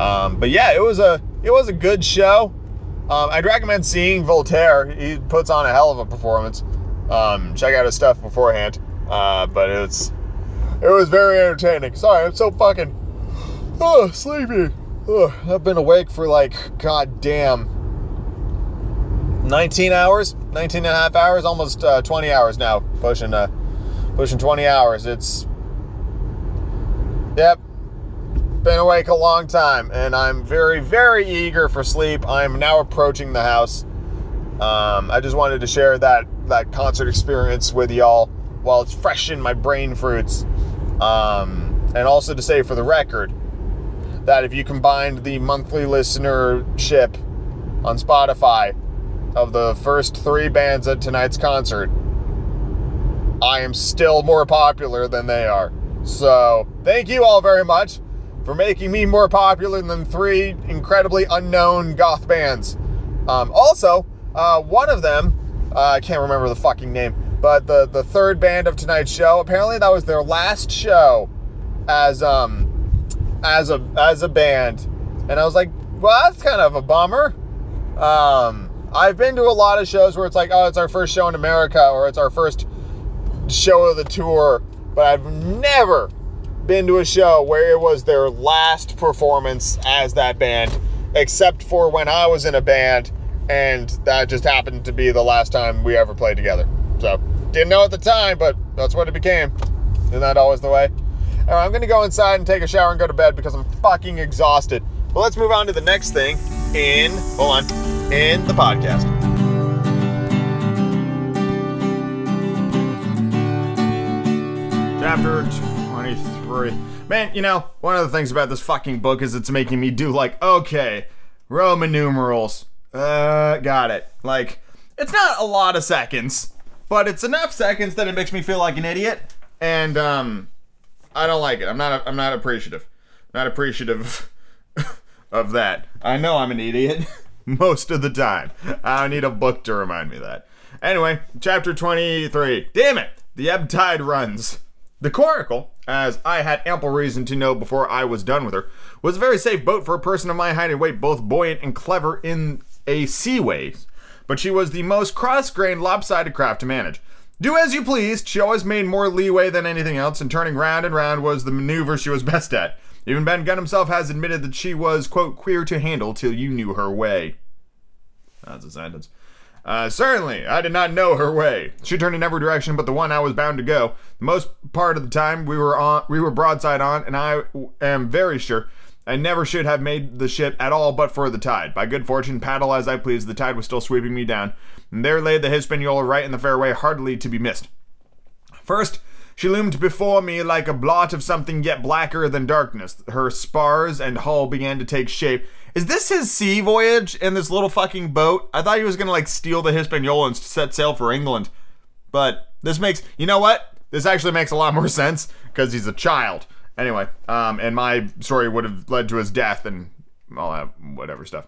Um, but yeah, it was a it was a good show. Um, I'd recommend seeing Voltaire. He puts on a hell of a performance. Um, check out his stuff beforehand. Uh, but it's it was very entertaining. Sorry, I'm so fucking oh sleepy. Ugh, I've been awake for like goddamn 19 hours, 19 and a half hours, almost uh, 20 hours now. Pushing uh, pushing 20 hours. It's yep. Been awake a long time, and I'm very, very eager for sleep. I'm now approaching the house. Um, I just wanted to share that that concert experience with y'all while it's fresh in my brain fruits. Um, and also to say for the record that if you combined the monthly listenership on Spotify of the first three bands at tonight's concert, I am still more popular than they are. So, thank you all very much for making me more popular than three incredibly unknown goth bands. Um, also, uh, one of them, uh, I can't remember the fucking name, but the the third band of tonight's show, apparently that was their last show as um as a as a band, and I was like, well, that's kind of a bummer. Um, I've been to a lot of shows where it's like, oh, it's our first show in America or it's our first show of the tour, but I've never been to a show where it was their last performance as that band, except for when I was in a band, and that just happened to be the last time we ever played together. So, didn't know at the time, but that's what it became. Isn't that always the way? All right, I'm gonna go inside and take a shower and go to bed because I'm fucking exhausted. But let's move on to the next thing in, hold on, in the podcast. Chapter 23. Man, you know, one of the things about this fucking book is it's making me do like, okay, Roman numerals. Uh, got it. Like, it's not a lot of seconds, but it's enough seconds that it makes me feel like an idiot. And, um, I don't like it. I'm not, I'm not appreciative. Not appreciative of that. I know I'm an idiot most of the time. I need a book to remind me that. Anyway, chapter 23. Damn it! The ebb tide runs. The Coracle, as I had ample reason to know before I was done with her, was a very safe boat for a person of my height and weight, both buoyant and clever in a seaways. But she was the most cross-grained, lopsided craft to manage. Do as you pleased, she always made more leeway than anything else, and turning round and round was the maneuver she was best at. Even Ben Gunn himself has admitted that she was, quote, queer to handle till you knew her way. That's a sentence. Uh, certainly, I did not know her way. She turned in every direction but the one I was bound to go. The most part of the time we were on, we were broadside on, and I am very sure I never should have made the ship at all but for the tide. By good fortune, paddle as I pleased, the tide was still sweeping me down, and there lay the Hispaniola right in the fairway, hardly to be missed. First, she loomed before me like a blot of something yet blacker than darkness. Her spars and hull began to take shape. Is this his sea voyage in this little fucking boat? I thought he was gonna like steal the Hispaniola and set sail for England. But this makes, you know what? This actually makes a lot more sense because he's a child. Anyway, um, and my story would have led to his death and all that whatever stuff.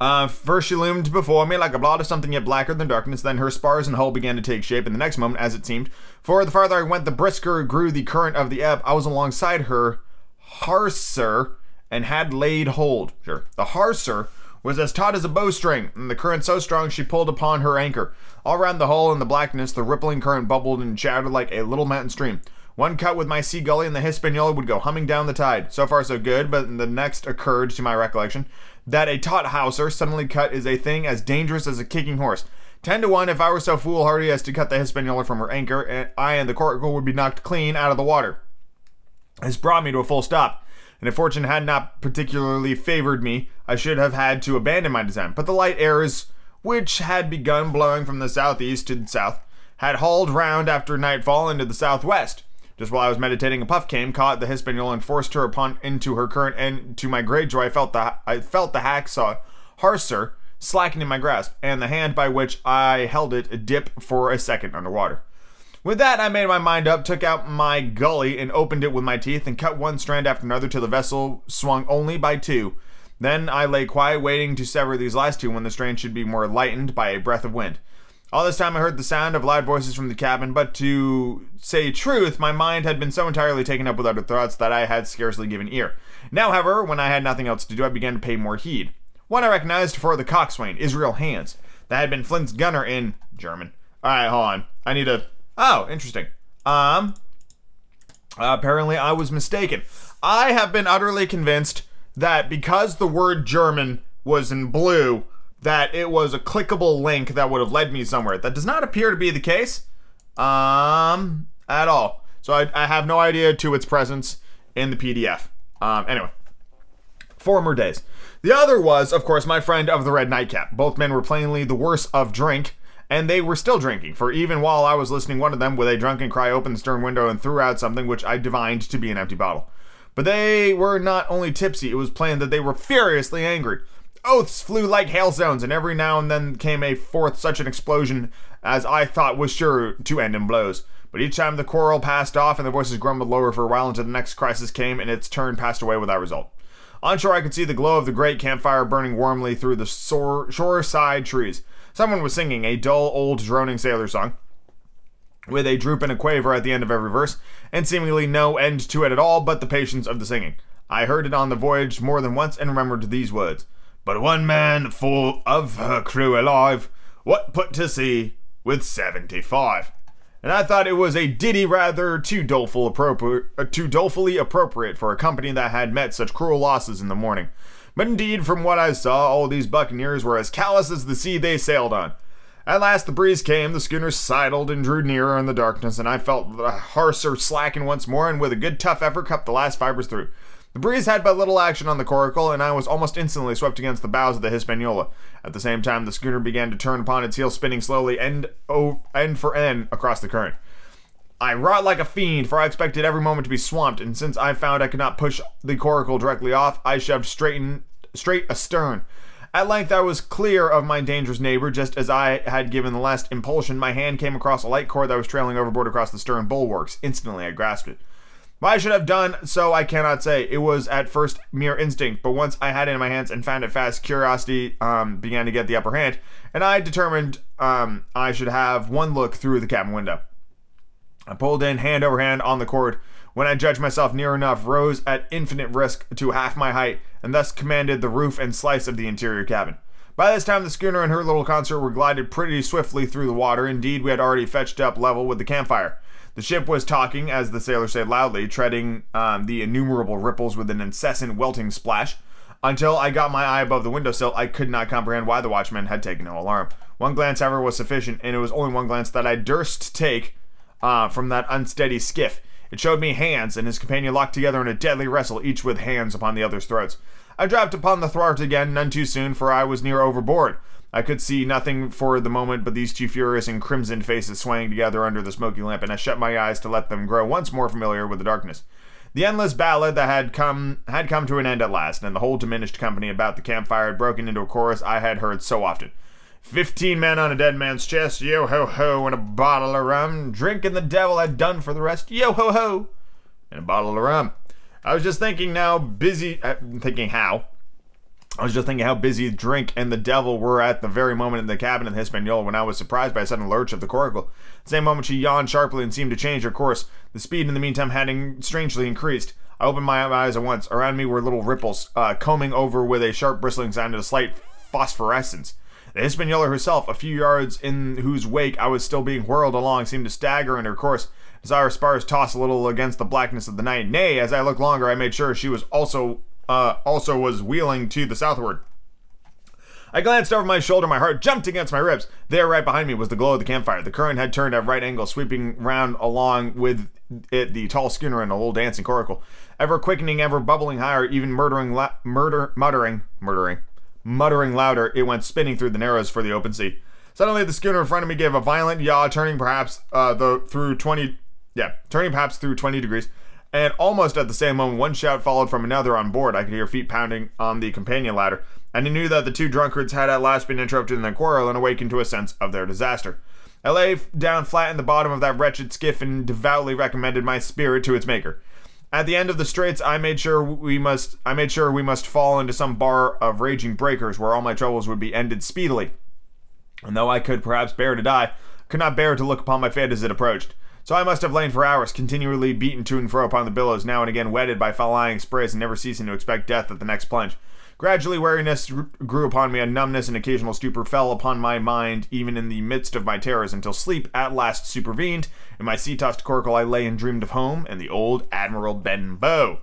Uh, first she loomed before me like a blot of something yet blacker than darkness, then her spars and hull began to take shape, in the next moment, as it seemed, for the farther I went, the brisker grew the current of the ebb. I was alongside her hawser and had laid hold. Sure. The hawser was as taut as a bowstring, and the current so strong she pulled upon her anchor. All round the hull in the blackness, the rippling current bubbled and shouted like a little mountain stream. One cut with my sea gully and the Hispaniola would go humming down the tide. So far, so good, but the next occurred to my recollection that a taut hawser suddenly cut is a thing as dangerous as a kicking horse. Ten to one, if I were so foolhardy as to cut the Hispaniola from her anchor, eh, I and the coracle would be knocked clean out of the water. This brought me to a full stop, and if fortune had not particularly favored me, I should have had to abandon my design. But the light airs, which had begun blowing from the southeast to the south, had hauled round after nightfall into the southwest. Just while I was meditating, a puff came, caught the Hispaniola, and forced her upon into her current. And to my great joy, I felt the I felt the hacksaw hawser slackening my grasp, and the hand by which I held it dip for a second underwater. With that, I made my mind up, took out my gully, and opened it with my teeth, and cut one strand after another till the vessel swung only by two. Then I lay quiet, waiting to sever these last two when the strain should be more lightened by a breath of wind. All this time I heard the sound of loud voices from the cabin, but to say truth, my mind had been so entirely taken up with other thoughts that I had scarcely given ear. Now, however, when I had nothing else to do, I began to pay more heed. One I recognized for the coxswain, Israel Hands. That had been Flint's gunner in German. Alright, hold on. I need a. Oh, interesting. Um. apparently, I was mistaken. I have been utterly convinced that because the word German was in blue, that it was a clickable link that would have led me somewhere. That does not appear to be the case, um, at all. So I, I have no idea to its presence in the PDF. Um, anyway, former days. The other was, of course, my friend of the red nightcap. Both men were plainly the worse of drink, and they were still drinking. For even while I was listening, one of them, with a drunken cry, opened the stern window and threw out something which I divined to be an empty bottle. But they were not only tipsy; it was plain that they were furiously angry. Oaths flew like hailstones, and every now and then came a forth such an explosion as I thought was sure to end in blows. But each time the quarrel passed off and the voices grumbled lower for a while until the next crisis came and its turn passed away without result. On shore, I could see the glow of the great campfire burning warmly through the shore side trees. Someone was singing a dull, old, droning sailor song, with a droop and a quaver at the end of every verse, and seemingly no end to it at all but the patience of the singing. I heard it on the voyage more than once and remembered these words but one man full of her crew alive, what put to sea with 75. And I thought it was a ditty rather too doleful appropriate, uh, too dolefully appropriate for a company that had met such cruel losses in the morning. But indeed, from what I saw, all these buccaneers were as callous as the sea they sailed on. At last the breeze came, the schooner sidled and drew nearer in the darkness, and I felt the hawser slacken once more, and with a good tough effort cut the last fibers through. The breeze had but little action on the coracle, and I was almost instantly swept against the bows of the Hispaniola. At the same time, the schooner began to turn upon its heel, spinning slowly end, o- end for end across the current. I wrought like a fiend, for I expected every moment to be swamped, and since I found I could not push the coracle directly off, I shoved straight astern. At length, I was clear of my dangerous neighbor. Just as I had given the last impulsion, my hand came across a light cord that was trailing overboard across the stern bulwarks. Instantly, I grasped it. I should have done so, I cannot say. It was at first mere instinct, but once I had it in my hands and found it fast, curiosity um, began to get the upper hand, and I determined um, I should have one look through the cabin window. I pulled in hand over hand on the cord. When I judged myself near enough, rose at infinite risk to half my height, and thus commanded the roof and slice of the interior cabin. By this time, the schooner and her little consort were glided pretty swiftly through the water. Indeed, we had already fetched up level with the campfire. The ship was talking, as the sailor said loudly, treading um, the innumerable ripples with an incessant welting splash. Until I got my eye above the windowsill, I could not comprehend why the watchman had taken no alarm. One glance, however, was sufficient, and it was only one glance that I durst take uh, from that unsteady skiff. It showed me Hands and his companion locked together in a deadly wrestle, each with hands upon the other's throats. I dropped upon the thwart again, none too soon, for I was near overboard. I could see nothing for the moment but these two furious and crimsoned faces swaying together under the smoky lamp, and I shut my eyes to let them grow once more familiar with the darkness. The endless ballad that had come had come to an end at last, and the whole diminished company about the campfire had broken into a chorus I had heard so often. Fifteen men on a dead man's chest, yo ho ho, and a bottle of rum. Drinking the devil had done for the rest, yo ho ho, and a bottle of rum. I was just thinking now, busy, uh, thinking how I was just thinking how busy Drink and the devil were at the very moment in the cabin of the Hispaniola when I was surprised by a sudden lurch of the coracle. The same moment she yawned sharply and seemed to change her course. The speed in the meantime had strangely increased. I opened my eyes at once. Around me were little ripples, uh, combing over with a sharp bristling sound and a slight phosphorescence. The Hispaniola herself, a few yards in whose wake I was still being whirled along, seemed to stagger in her course, As our spars tossed a little against the blackness of the night. Nay, as I looked longer, I made sure she was also uh, also was wheeling to the southward. I glanced over my shoulder, my heart jumped against my ribs. There, right behind me, was the glow of the campfire. The current had turned at right angles, sweeping round along with it the tall schooner and the little dancing coracle. Ever quickening, ever bubbling higher, even murdering, la- murder, muttering, murdering, muttering louder, it went spinning through the narrows for the open sea. Suddenly, the schooner in front of me gave a violent yaw, turning perhaps uh, the, through 20, yeah, turning perhaps through 20 degrees. And almost at the same moment, one shout followed from another on board. I could hear feet pounding on the companion ladder, and I knew that the two drunkards had at last been interrupted in their quarrel and awakened to a sense of their disaster. I lay down flat in the bottom of that wretched skiff and devoutly recommended my spirit to its maker. At the end of the straits, I made sure we must I made sure we must fall into some bar of raging breakers where all my troubles would be ended speedily. And though I could perhaps bear to die, could not bear to look upon my fate as it approached. So I must have lain for hours, continually beaten to and fro upon the billows, now and again wetted by flying sprays, and never ceasing to expect death at the next plunge. Gradually, weariness grew upon me, and numbness and occasional stupor fell upon my mind, even in the midst of my terrors, until sleep at last supervened. In my sea-tossed coracle, I lay and dreamed of home and the old Admiral Benbow.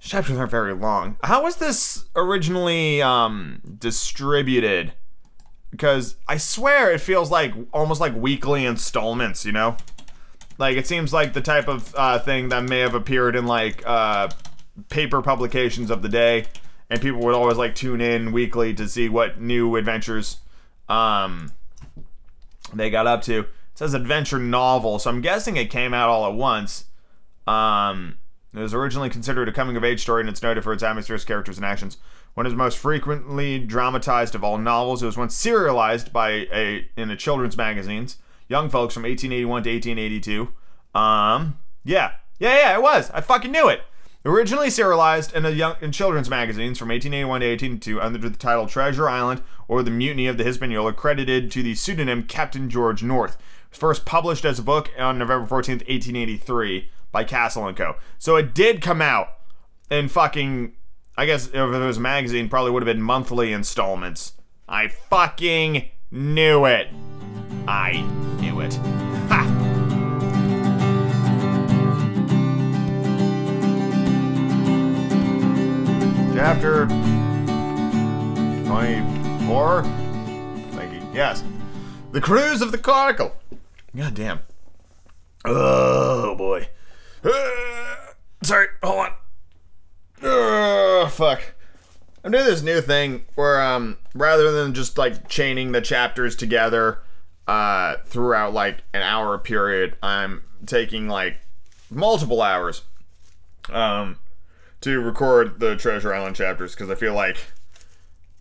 Chapters aren't very long. How was this originally um, distributed? Because I swear it feels like almost like weekly installments, you know? Like it seems like the type of uh, thing that may have appeared in like uh, paper publications of the day, and people would always like tune in weekly to see what new adventures um, they got up to. It says adventure novel, so I'm guessing it came out all at once. Um, it was originally considered a coming of age story, and it's noted for its atmosphere, characters, and actions. One of the most frequently dramatized of all novels, it was once serialized by a in the children's magazines young folks from 1881 to 1882. Um, yeah, yeah, yeah, it was. I fucking knew it. Originally serialized in a young in children's magazines from 1881 to 1882 under the title Treasure Island or The Mutiny of the Hispaniola, credited to the pseudonym Captain George North. First published as a book on November 14th, 1883 by Cassell and Co. So it did come out in fucking I guess if it was a magazine, probably would have been monthly installments. I fucking knew it. I knew it. Ha! Chapter 24? Thank you. Yes. The Cruise of the Coracle. God damn. Oh, boy. Uh, sorry, hold on. Oh, fuck. I'm doing this new thing where, um, rather than just like chaining the chapters together, uh, throughout like an hour period, I'm taking like multiple hours, um, to record the Treasure Island chapters because I feel like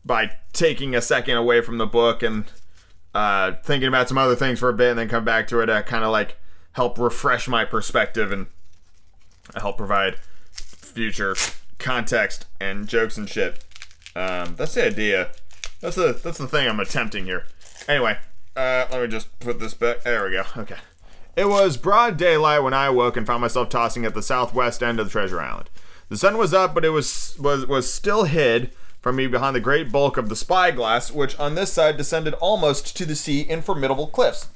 by taking a second away from the book and uh, thinking about some other things for a bit and then come back to it, I kind of like help refresh my perspective and help provide future context and jokes and shit. Um, that's the idea. That's the that's the thing I'm attempting here. Anyway, uh, let me just put this back. There we go. Okay. It was broad daylight when I awoke and found myself tossing at the southwest end of the treasure island. The sun was up, but it was was was still hid from me behind the great bulk of the spyglass, which on this side descended almost to the sea in formidable cliffs.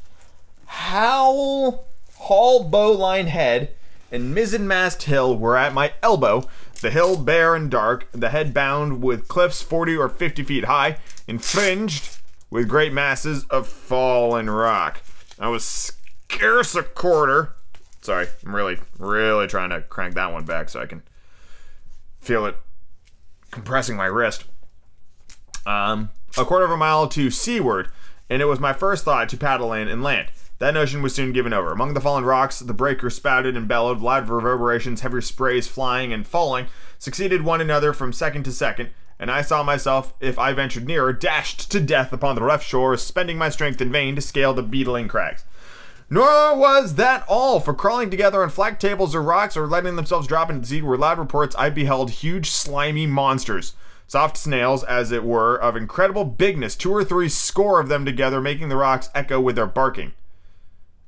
Howl, Haulbowline Head, and Mizzenmast Hill were at my elbow, the hill bare and dark, the head bound with cliffs 40 or 50 feet high, and fringed with great masses of fallen rock. I was scarce a quarter. Sorry, I'm really, really trying to crank that one back so I can feel it compressing my wrist. Um, a quarter of a mile to seaward, and it was my first thought to paddle in and land. That notion was soon given over. Among the fallen rocks, the breakers spouted and bellowed, loud reverberations, heavy sprays flying and falling, succeeded one another from second to second, and I saw myself, if I ventured nearer, dashed to death upon the rough shore, spending my strength in vain to scale the beetling crags. Nor was that all, for crawling together on flat tables or rocks or letting themselves drop into the sea were loud reports I beheld huge slimy monsters. Soft snails, as it were, of incredible bigness, two or three score of them together, making the rocks echo with their barking.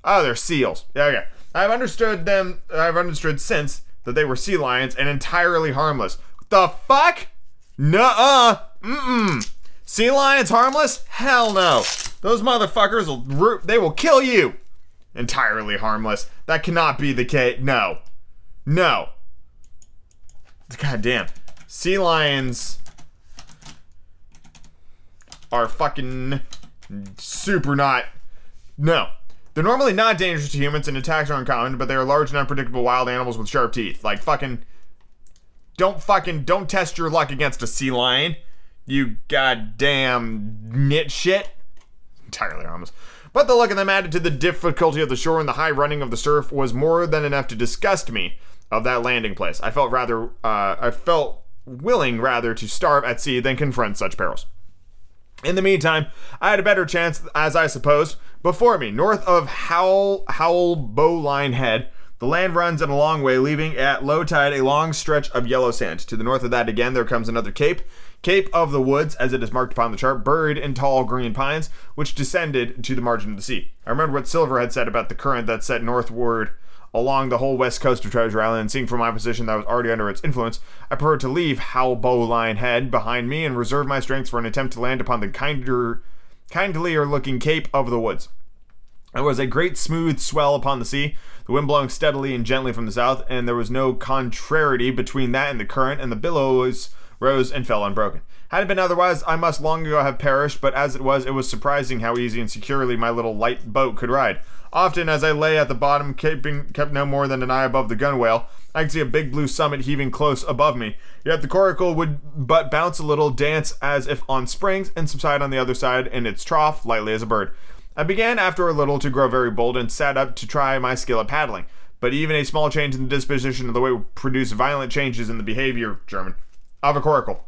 Oh, they're seals. Yeah, okay. I've understood them. I've understood since that they were sea lions and entirely harmless. The fuck? Nuh-uh. Mm-mm. Sea lions harmless? Hell no. Those motherfuckers will root. they will kill you. entirely harmless. That cannot be the case. No. No. God damn. Sea lions are fucking super not. No. They're normally not dangerous to humans and attacks are uncommon, but they are large and unpredictable wild animals with sharp teeth. Like fucking. Don't fucking. Don't test your luck against a sea lion. You goddamn nit shit. Entirely harmless. But the look of them added to the difficulty of the shore and the high running of the surf was more than enough to disgust me of that landing place. I felt rather. Uh, I felt willing rather to starve at sea than confront such perils. In the meantime, I had a better chance, as I supposed. Before me, north of Howl, Howl Bowline Head, the land runs in a long way, leaving at low tide a long stretch of yellow sand. To the north of that again, there comes another cape, Cape of the Woods, as it is marked upon the chart, buried in tall green pines, which descended to the margin of the sea. I remember what Silver had said about the current that set northward along the whole west coast of Treasure Island, and seeing from my position that I was already under its influence, I preferred to leave Howl Bowline Head behind me and reserve my strength for an attempt to land upon the kinder, kindlier looking Cape of the Woods. There was a great smooth swell upon the sea, the wind blowing steadily and gently from the south, and there was no contrariety between that and the current, and the billows rose and fell unbroken. Had it been otherwise, I must long ago have perished, but as it was, it was surprising how easy and securely my little light boat could ride. Often, as I lay at the bottom, keeping kept no more than an eye above the gunwale, I could see a big blue summit heaving close above me. Yet the coracle would but bounce a little, dance as if on springs, and subside on the other side in its trough, lightly as a bird. I began after a little to grow very bold and sat up to try my skill at paddling. But even a small change in the disposition of the way would produce violent changes in the behavior, German, of a coracle.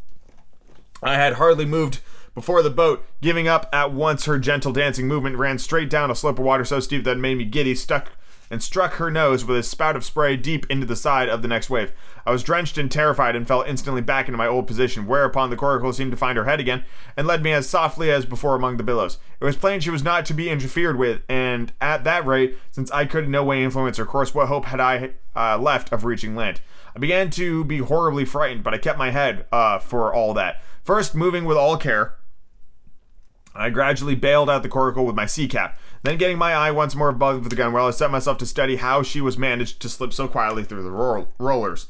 I had hardly moved before the boat, giving up at once her gentle dancing movement, ran straight down a slope of water so steep that it made me giddy, stuck and struck her nose with a spout of spray deep into the side of the next wave. I was drenched and terrified and fell instantly back into my old position, whereupon the coracle seemed to find her head again and led me as softly as before among the billows. It was plain she was not to be interfered with, and at that rate, since I could in no way influence her course, what hope had I uh, left of reaching land? I began to be horribly frightened, but I kept my head uh, for all that. First, moving with all care, I gradually bailed out the coracle with my sea cap. Then, getting my eye once more above the gunwale, I set myself to study how she was managed to slip so quietly through the roll- rollers.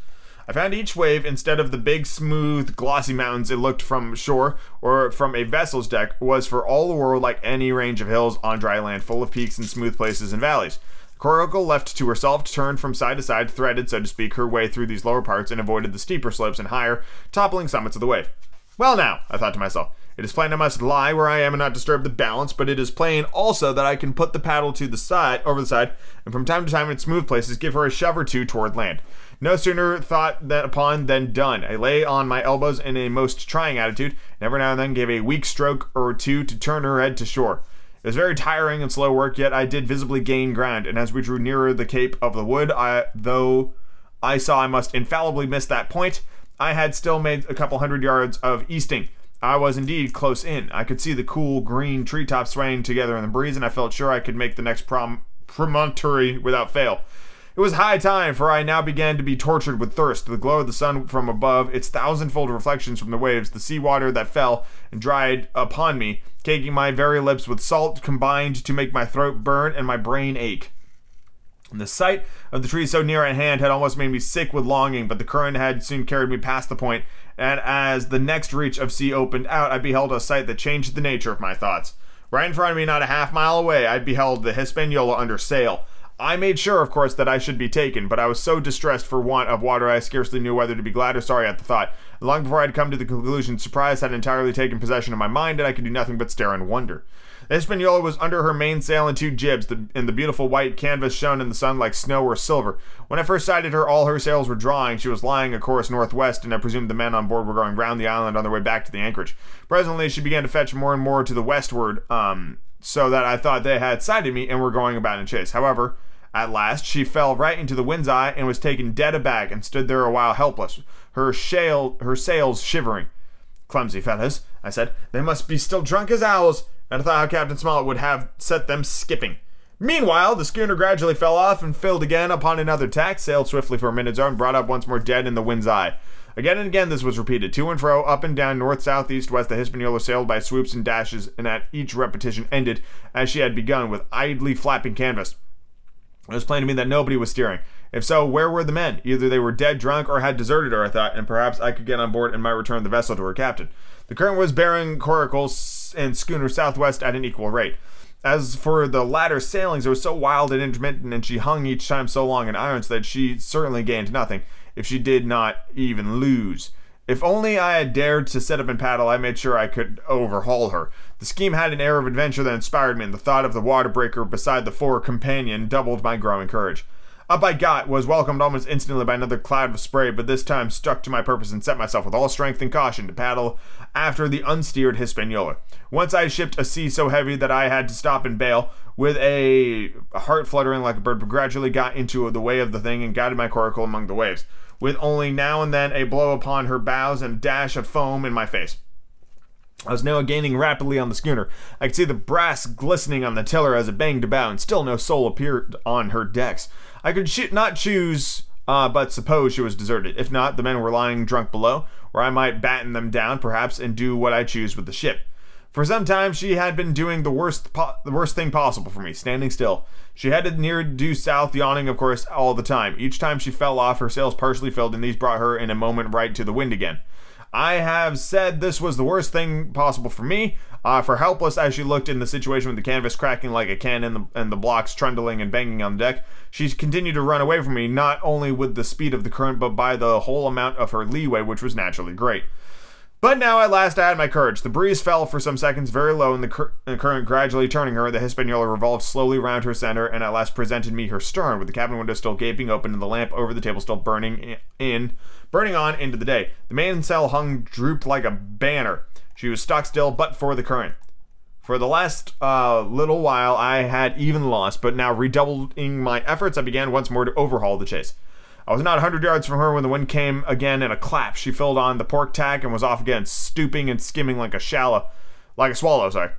I found each wave, instead of the big, smooth, glossy mountains it looked from shore or from a vessel's deck, was for all the world like any range of hills on dry land, full of peaks and smooth places and valleys. Coracle, left to herself, turned from side to side, threaded, so to speak, her way through these lower parts and avoided the steeper slopes and higher, toppling summits of the wave. Well, now, I thought to myself, it is plain I must lie where I am and not disturb the balance, but it is plain also that I can put the paddle to the side, over the side, and from time to time in smooth places give her a shove or two toward land. No sooner thought that upon than done. I lay on my elbows in a most trying attitude, and every now and then gave a weak stroke or two to turn her head to shore. It was very tiring and slow work, yet I did visibly gain ground, and as we drew nearer the Cape of the Wood, I, though I saw I must infallibly miss that point, I had still made a couple hundred yards of easting. I was indeed close in. I could see the cool green treetops swaying together in the breeze, and I felt sure I could make the next prom- promontory without fail. It was high time, for I now began to be tortured with thirst. The glow of the sun from above, its thousandfold reflections from the waves, the sea water that fell and dried upon me, caking my very lips with salt, combined to make my throat burn and my brain ache. And the sight of the trees so near at hand had almost made me sick with longing, but the current had soon carried me past the point, and as the next reach of sea opened out, I beheld a sight that changed the nature of my thoughts. Right in front of me, not a half mile away, I beheld the Hispaniola under sail. I made sure, of course, that I should be taken, but I was so distressed for want of water I scarcely knew whether to be glad or sorry at the thought. Long before I had come to the conclusion, surprise had entirely taken possession of my mind, and I could do nothing but stare in wonder. The Hispaniola was under her mainsail and two jibs, the, and the beautiful white canvas shone in the sun like snow or silver. When I first sighted her, all her sails were drawing. She was lying a course northwest, and I presumed the men on board were going round the island on their way back to the anchorage. Presently, she began to fetch more and more to the westward, um, so that I thought they had sighted me and were going about in chase. However, at last, she fell right into the wind's eye and was taken dead aback and stood there a while helpless, her, shale, her sails shivering. Clumsy fellows, I said. They must be still drunk as owls and I thought how Captain Smollett would have set them skipping. Meanwhile, the schooner gradually fell off and filled again upon another tack, sailed swiftly for a minute or brought up once more dead in the wind's eye. Again and again this was repeated, to and fro, up and down, north, south, east, west. The Hispaniola sailed by swoops and dashes, and at each repetition ended, as she had begun, with idly flapping canvas. It was plain to me that nobody was steering. If so, where were the men? Either they were dead drunk or had deserted her, I thought, and perhaps I could get on board and might return the vessel to her captain. The current was bearing coracles and schooner southwest at an equal rate. As for the latter sailings, it was so wild and intermittent, and she hung each time so long in irons that she certainly gained nothing, if she did not even lose. If only I had dared to set up and paddle, I made sure I could overhaul her. The scheme had an air of adventure that inspired me, and the thought of the water breaker beside the fore companion doubled my growing courage. Up I got, was welcomed almost instantly by another cloud of spray, but this time stuck to my purpose and set myself with all strength and caution to paddle after the unsteered Hispaniola. Once I shipped a sea so heavy that I had to stop and bail, with a heart fluttering like a bird, but gradually got into the way of the thing and guided my coracle among the waves with only now and then a blow upon her bows and a dash of foam in my face. I was now gaining rapidly on the schooner. I could see the brass glistening on the tiller as it banged about, and still no soul appeared on her decks. I could sh- not choose, uh, but suppose she was deserted. If not, the men were lying drunk below, where I might batten them down, perhaps, and do what I choose with the ship. For some time, she had been doing the worst, po- the worst thing possible for me, standing still. She headed near due south, yawning, of course, all the time. Each time she fell off, her sails partially filled, and these brought her in a moment right to the wind again. I have said this was the worst thing possible for me, uh, for helpless as she looked in the situation with the canvas cracking like a can and the, and the blocks trundling and banging on the deck. She continued to run away from me, not only with the speed of the current, but by the whole amount of her leeway, which was naturally great. But now at last I had my courage. The breeze fell for some seconds very low, and the, cur- the current gradually turning her, the Hispaniola revolved slowly round her center, and at last presented me her stern, with the cabin window still gaping open and the lamp over the table still burning in, burning on into the day. The mainsail hung drooped like a banner. She was stock still, but for the current. For the last uh, little while, I had even lost, but now redoubling my efforts, I began once more to overhaul the chase. I was not a hundred yards from her when the wind came again in a clap. She filled on the port tack and was off again, stooping and skimming like a shallow, like a swallow. Sorry.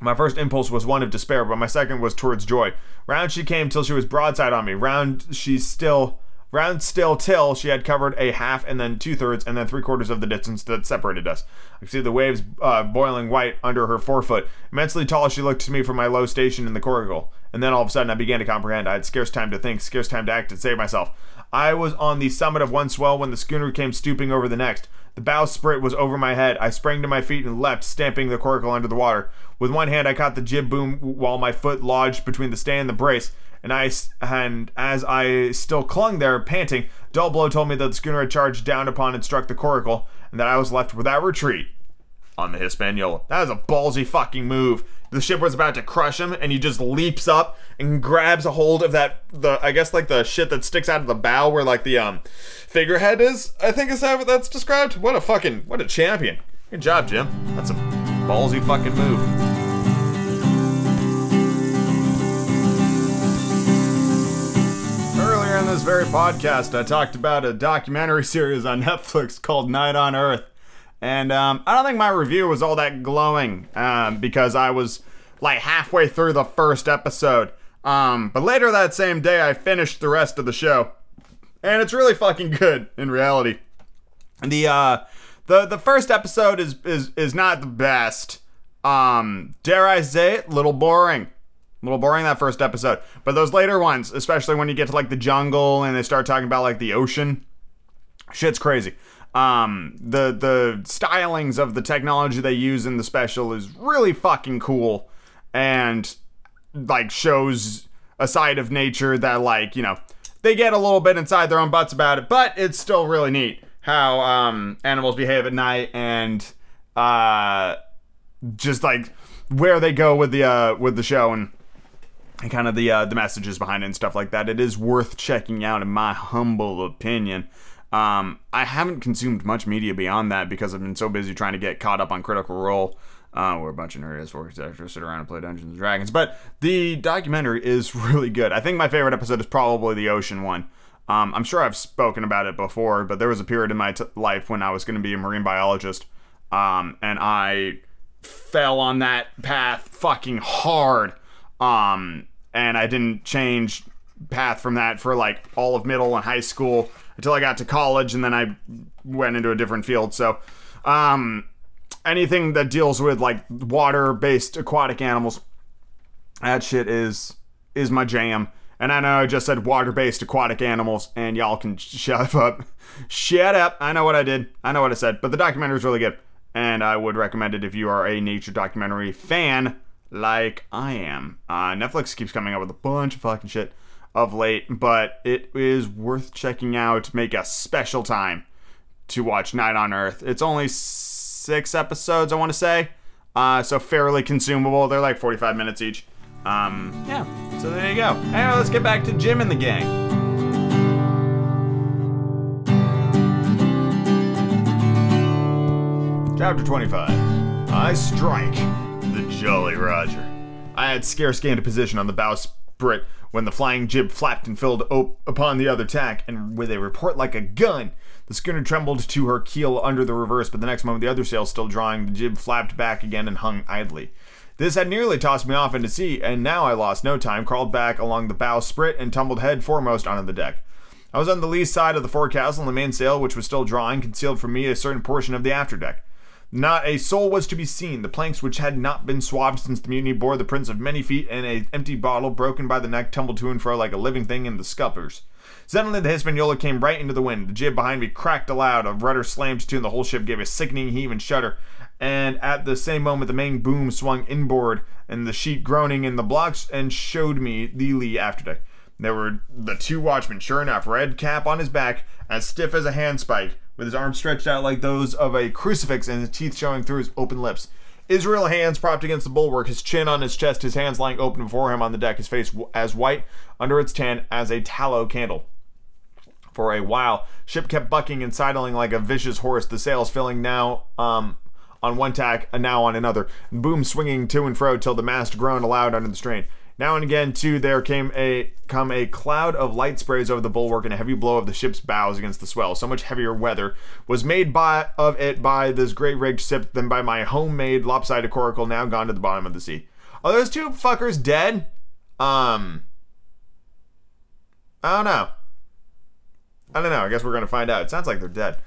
My first impulse was one of despair, but my second was towards joy. Round she came till she was broadside on me. Round she still, round still till she had covered a half and then two thirds and then three quarters of the distance that separated us. I could see the waves uh, boiling white under her forefoot. Immensely tall, she looked to me from my low station in the coracle. And then all of a sudden, I began to comprehend. I had scarce time to think, scarce time to act and save myself. I was on the summit of one swell when the schooner came stooping over the next. The bowsprit was over my head. I sprang to my feet and leapt, stamping the coracle under the water. With one hand, I caught the jib boom while my foot lodged between the stay and the brace. And I and as I still clung there, panting, dull blow told me that the schooner had charged down upon and struck the coracle, and that I was left without retreat on the Hispaniola. That was a ballsy fucking move. The ship was about to crush him, and he just leaps up and grabs a hold of that the I guess like the shit that sticks out of the bow where like the um figurehead is. I think is how that's described. What a fucking what a champion. Good job, Jim. That's a ballsy fucking move. This very podcast, I talked about a documentary series on Netflix called Night on Earth. And um, I don't think my review was all that glowing um, because I was like halfway through the first episode. Um, but later that same day, I finished the rest of the show, and it's really fucking good in reality. The uh, the the first episode is is is not the best. Um, dare I say it, little boring. A little boring that first episode, but those later ones, especially when you get to like the jungle and they start talking about like the ocean, shit's crazy. Um, the the stylings of the technology they use in the special is really fucking cool, and like shows a side of nature that like you know they get a little bit inside their own butts about it, but it's still really neat how um animals behave at night and uh just like where they go with the uh with the show and and kind of the uh, the messages behind it and stuff like that. It is worth checking out, in my humble opinion. Um, I haven't consumed much media beyond that because I've been so busy trying to get caught up on Critical Role, uh, where a bunch of nerds for actors sit around and play Dungeons and Dragons. But the documentary is really good. I think my favorite episode is probably the ocean one. Um, I'm sure I've spoken about it before, but there was a period in my t- life when I was going to be a marine biologist, um, and I fell on that path fucking hard. Um, and I didn't change path from that for like all of middle and high school until I got to college, and then I went into a different field. So, um, anything that deals with like water-based aquatic animals, that shit is is my jam. And I know I just said water based aquatic animals, and y'all can shut up. Shut up. I know what I did. I know what I said. But the documentary is really good. And I would recommend it if you are a nature documentary fan like I am. Uh, Netflix keeps coming up with a bunch of fucking shit of late, but it is worth checking out. Make a special time to watch Night on Earth. It's only six episodes, I want to say. Uh, so fairly consumable. They're like 45 minutes each. Um, yeah, so there you go. Anyway, let's get back to Jim and the gang. Chapter 25 I Strike Jolly Roger. I had scarce gained a position on the bowsprit when the flying jib flapped and filled op- upon the other tack, and with a report like a gun, the schooner trembled to her keel under the reverse, but the next moment the other sail still drawing, the jib flapped back again and hung idly. This had nearly tossed me off into sea, and now I lost no time, crawled back along the bowsprit, and tumbled head foremost onto the deck. I was on the lee side of the forecastle, and the mainsail, which was still drawing, concealed from me a certain portion of the afterdeck. Not a soul was to be seen. The planks, which had not been swabbed since the mutiny, bore the prints of many feet, and an empty bottle, broken by the neck, tumbled to and fro like a living thing in the scuppers. Suddenly, the Hispaniola came right into the wind. The jib behind me cracked aloud. A rudder slammed to, and the whole ship gave a sickening heave and shudder. And at the same moment, the main boom swung inboard, and the sheet groaning in the blocks, and showed me the lee afterdeck. There were the two watchmen, sure enough, red cap on his back, as stiff as a handspike, with his arms stretched out like those of a crucifix and his teeth showing through his open lips. Israel Hands propped against the bulwark, his chin on his chest, his hands lying open before him on the deck, his face as white under its tan as a tallow candle. For a while, ship kept bucking and sidling like a vicious horse, the sails filling now um, on one tack and now on another, boom swinging to and fro till the mast groaned aloud under the strain. Now and again, too, there came a come a cloud of light sprays over the bulwark and a heavy blow of the ship's bows against the swell. So much heavier weather was made by of it by this great rigged ship than by my homemade lopsided coracle now gone to the bottom of the sea. Are those two fuckers dead? Um, I don't know. I don't know. I guess we're gonna find out. It sounds like they're dead.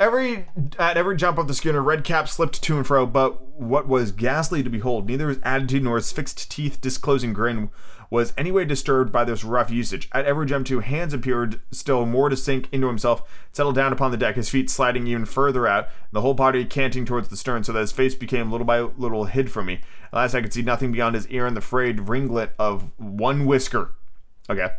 Every at every jump of the schooner, Redcap slipped to and fro, but what was ghastly to behold, neither his attitude nor his fixed teeth disclosing grin was anyway disturbed by this rough usage. At every jump, too, Hands appeared still more to sink into himself, settled down upon the deck, his feet sliding even further out, the whole body canting towards the stern, so that his face became little by little hid from me. At last, I could see nothing beyond his ear and the frayed ringlet of one whisker. Okay.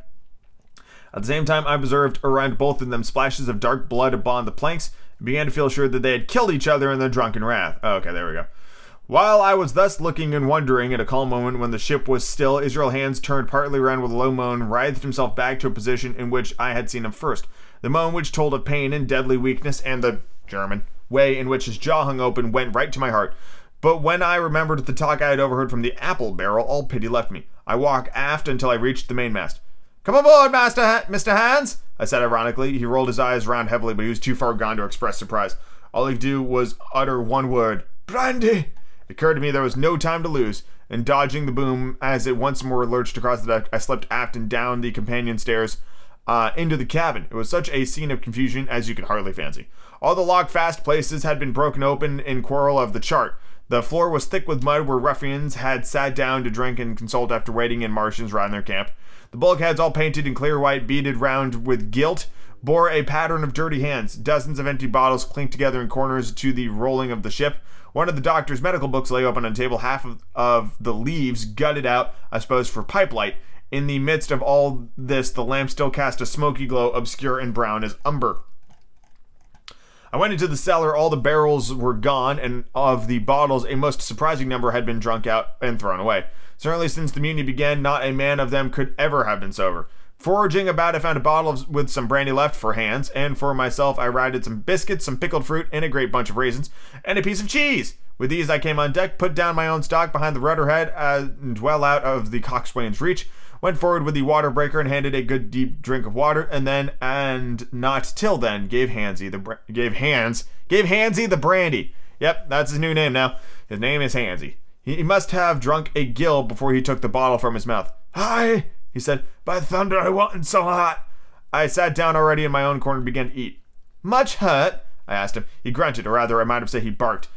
At the same time, I observed around both of them splashes of dark blood upon the planks, and began to feel sure that they had killed each other in their drunken wrath. Oh, okay, there we go. While I was thus looking and wondering at a calm moment when the ship was still, Israel Hands turned partly around with a low moan, writhed himself back to a position in which I had seen him first. The moan which told of pain and deadly weakness, and the German way in which his jaw hung open went right to my heart. But when I remembered the talk I had overheard from the apple barrel, all pity left me. I walked aft until I reached the mainmast. Come aboard, Master ha- Mr. Hands, I said ironically. He rolled his eyes round heavily, but he was too far gone to express surprise. All he could do was utter one word, Brandy! It occurred to me there was no time to lose, and dodging the boom as it once more lurched across the deck, I slipped aft and down the companion stairs uh, into the cabin. It was such a scene of confusion as you could hardly fancy. All the lock fast places had been broken open in quarrel of the chart. The floor was thick with mud where ruffians had sat down to drink and consult after waiting in Martians round their camp. The bulkheads, all painted in clear white, beaded round with gilt, bore a pattern of dirty hands. Dozens of empty bottles clinked together in corners to the rolling of the ship. One of the doctor's medical books lay open on a table, half of, of the leaves gutted out, I suppose, for pipe light. In the midst of all this, the lamp still cast a smoky glow, obscure and brown as umber. I went into the cellar. All the barrels were gone, and of the bottles, a most surprising number had been drunk out and thrown away. Certainly, since the mutiny began, not a man of them could ever have been sober. Foraging about, I found a bottle of, with some brandy left for hands, and for myself, I routed some biscuits, some pickled fruit, and a great bunch of raisins, and a piece of cheese. With these, I came on deck, put down my own stock behind the rudderhead, and well out of the coxswain's reach, went forward with the water breaker and handed a good deep drink of water, and then, and not till then, gave Hansy the gave Hans gave Hansy the brandy. Yep, that's his new name now. His name is Hansy. He must have drunk a gill before he took the bottle from his mouth. Hi, he said. By thunder, I wasn't so hot. I sat down already in my own corner and began to eat. Much hurt? I asked him. He grunted, or rather, I might have said he barked.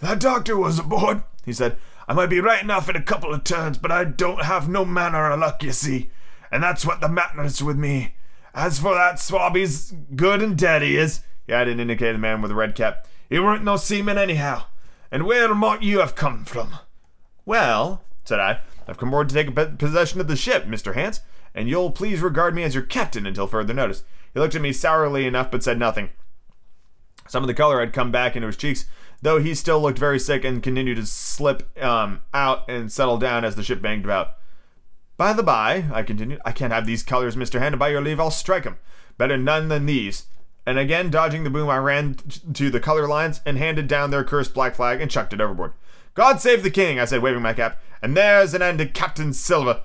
That doctor was aboard, he said. I might be right enough in a couple of turns, but I don't have no manner of luck, you see. and that's what the matters with me. As for that swab, he's good and dead, he is. He added, indicating the man with the red cap. He weren't no seaman anyhow. And where might you have come from? Well, said I, I've come aboard to take possession of the ship, Mr. Hands, and you'll please regard me as your captain until further notice. He looked at me sourly enough, but said nothing. Some of the color had come back into his cheeks, though he still looked very sick and continued to slip um, out and settle down as the ship banged about. By the by, I continued, I can't have these colors, Mr. Hand, and by your leave, I'll strike 'em. Better none than these. And again, dodging the boom, I ran to the color lines and handed down their cursed black flag and chucked it overboard. God save the king, I said, waving my cap. And there's an end to Captain Silver.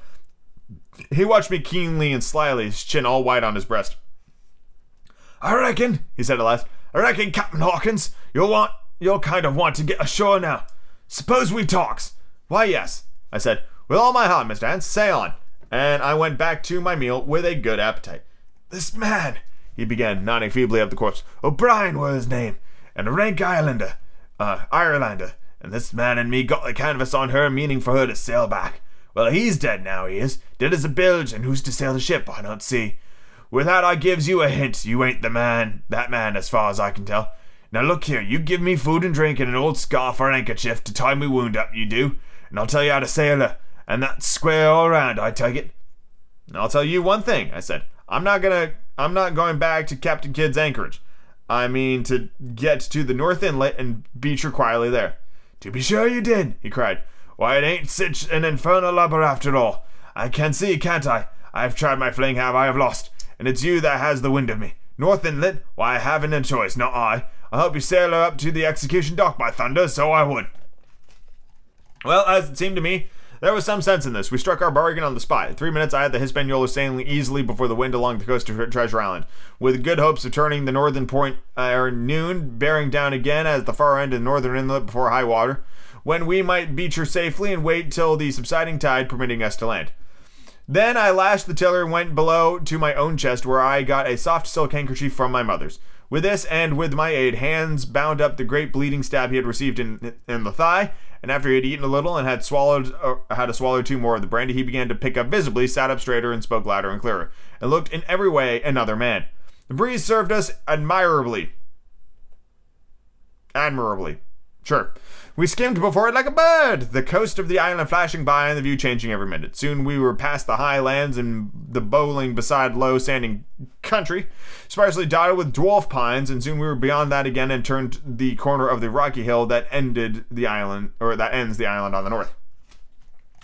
He watched me keenly and slyly, his chin all white on his breast. I reckon, he said at last, I reckon, Captain Hawkins, you'll want, you'll kind of want to get ashore now. Suppose we talks. Why, yes, I said, with all my heart, Mr. Hands, say on. And I went back to my meal with a good appetite. This man, he began, nodding feebly at the corpse. O'Brien was his name, and a rank Islander, uh, Irelander. And this man and me got the canvas on her, meaning for her to sail back. Well, he's dead now, he is, dead as a bilge, and who's to sail the ship, I don't see. With that, I gives you a hint. You ain't the man, that man, as far as I can tell. Now look here, you give me food and drink and an old scarf or handkerchief to tie me wound up, you do, and I'll tell you how to sail her, and that's square all round, I take it. I'll tell you one thing, I said. I'm not gonna I'm not going back to Captain Kidd's anchorage. I mean to get to the North Inlet and beach her quietly there. To be sure you did, he cried. Why, it ain't sich an infernal lubber after all. I can see, can't I? I've tried my fling, have I have lost and it's you that has the wind of me. North Inlet, why, I haven't a choice, not I. I'll help you sail her up to the execution dock, by thunder, so I would. Well, as it seemed to me, there was some sense in this. We struck our bargain on the spot. In three minutes, I had the Hispaniola sailing easily before the wind along the coast of Treasure Island, with good hopes of turning the northern point uh, ere noon, bearing down again at the far end of the northern inlet before high water, when we might beach her safely and wait till the subsiding tide permitting us to land. Then I lashed the tiller and went below to my own chest, where I got a soft silk handkerchief from my mother's. With this, and with my aid, Hands bound up the great bleeding stab he had received in, in the thigh, and after he had eaten a little and had swallowed uh, had to swallow two more of the brandy, he began to pick up visibly, sat up straighter, and spoke louder and clearer, and looked in every way another man. The breeze served us admirably. Admirably. Sure. We skimmed before it like a bird, the coast of the island flashing by and the view changing every minute. Soon we were past the high lands and the bowling beside low standing country, sparsely dotted with dwarf pines, and soon we were beyond that again and turned the corner of the rocky hill that ended the island, or that ends the island on the north.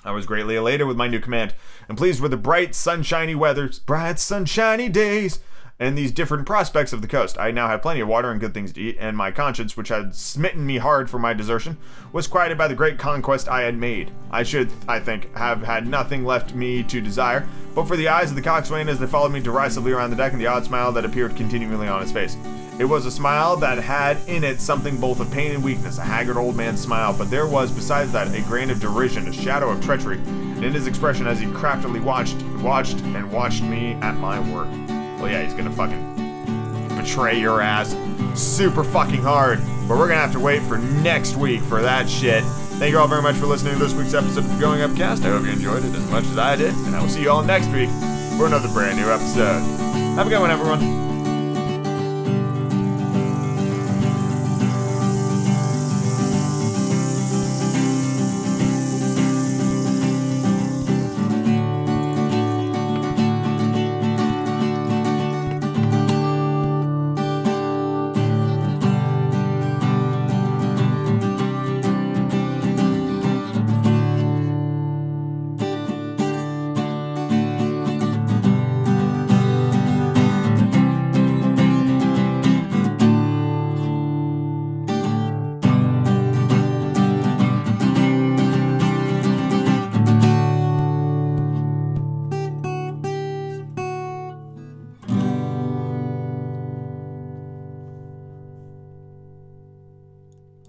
I was greatly elated with my new command, and pleased with the bright, sunshiny weather, bright, sunshiny days, and these different prospects of the coast. I now had plenty of water and good things to eat, and my conscience, which had smitten me hard for my desertion, was quieted by the great conquest I had made. I should, I think, have had nothing left me to desire, but for the eyes of the coxswain as they followed me derisively around the deck and the odd smile that appeared continually on his face. It was a smile that had in it something both of pain and weakness, a haggard old man's smile, but there was besides that a grain of derision, a shadow of treachery, in his expression as he craftily watched, watched, and watched me at my work. Well, yeah, he's gonna fucking betray your ass super fucking hard. But we're gonna have to wait for next week for that shit. Thank you all very much for listening to this week's episode of the Going Upcast. I hope you enjoyed it as much as I did, and I will see you all next week for another brand new episode. Have a good one, everyone.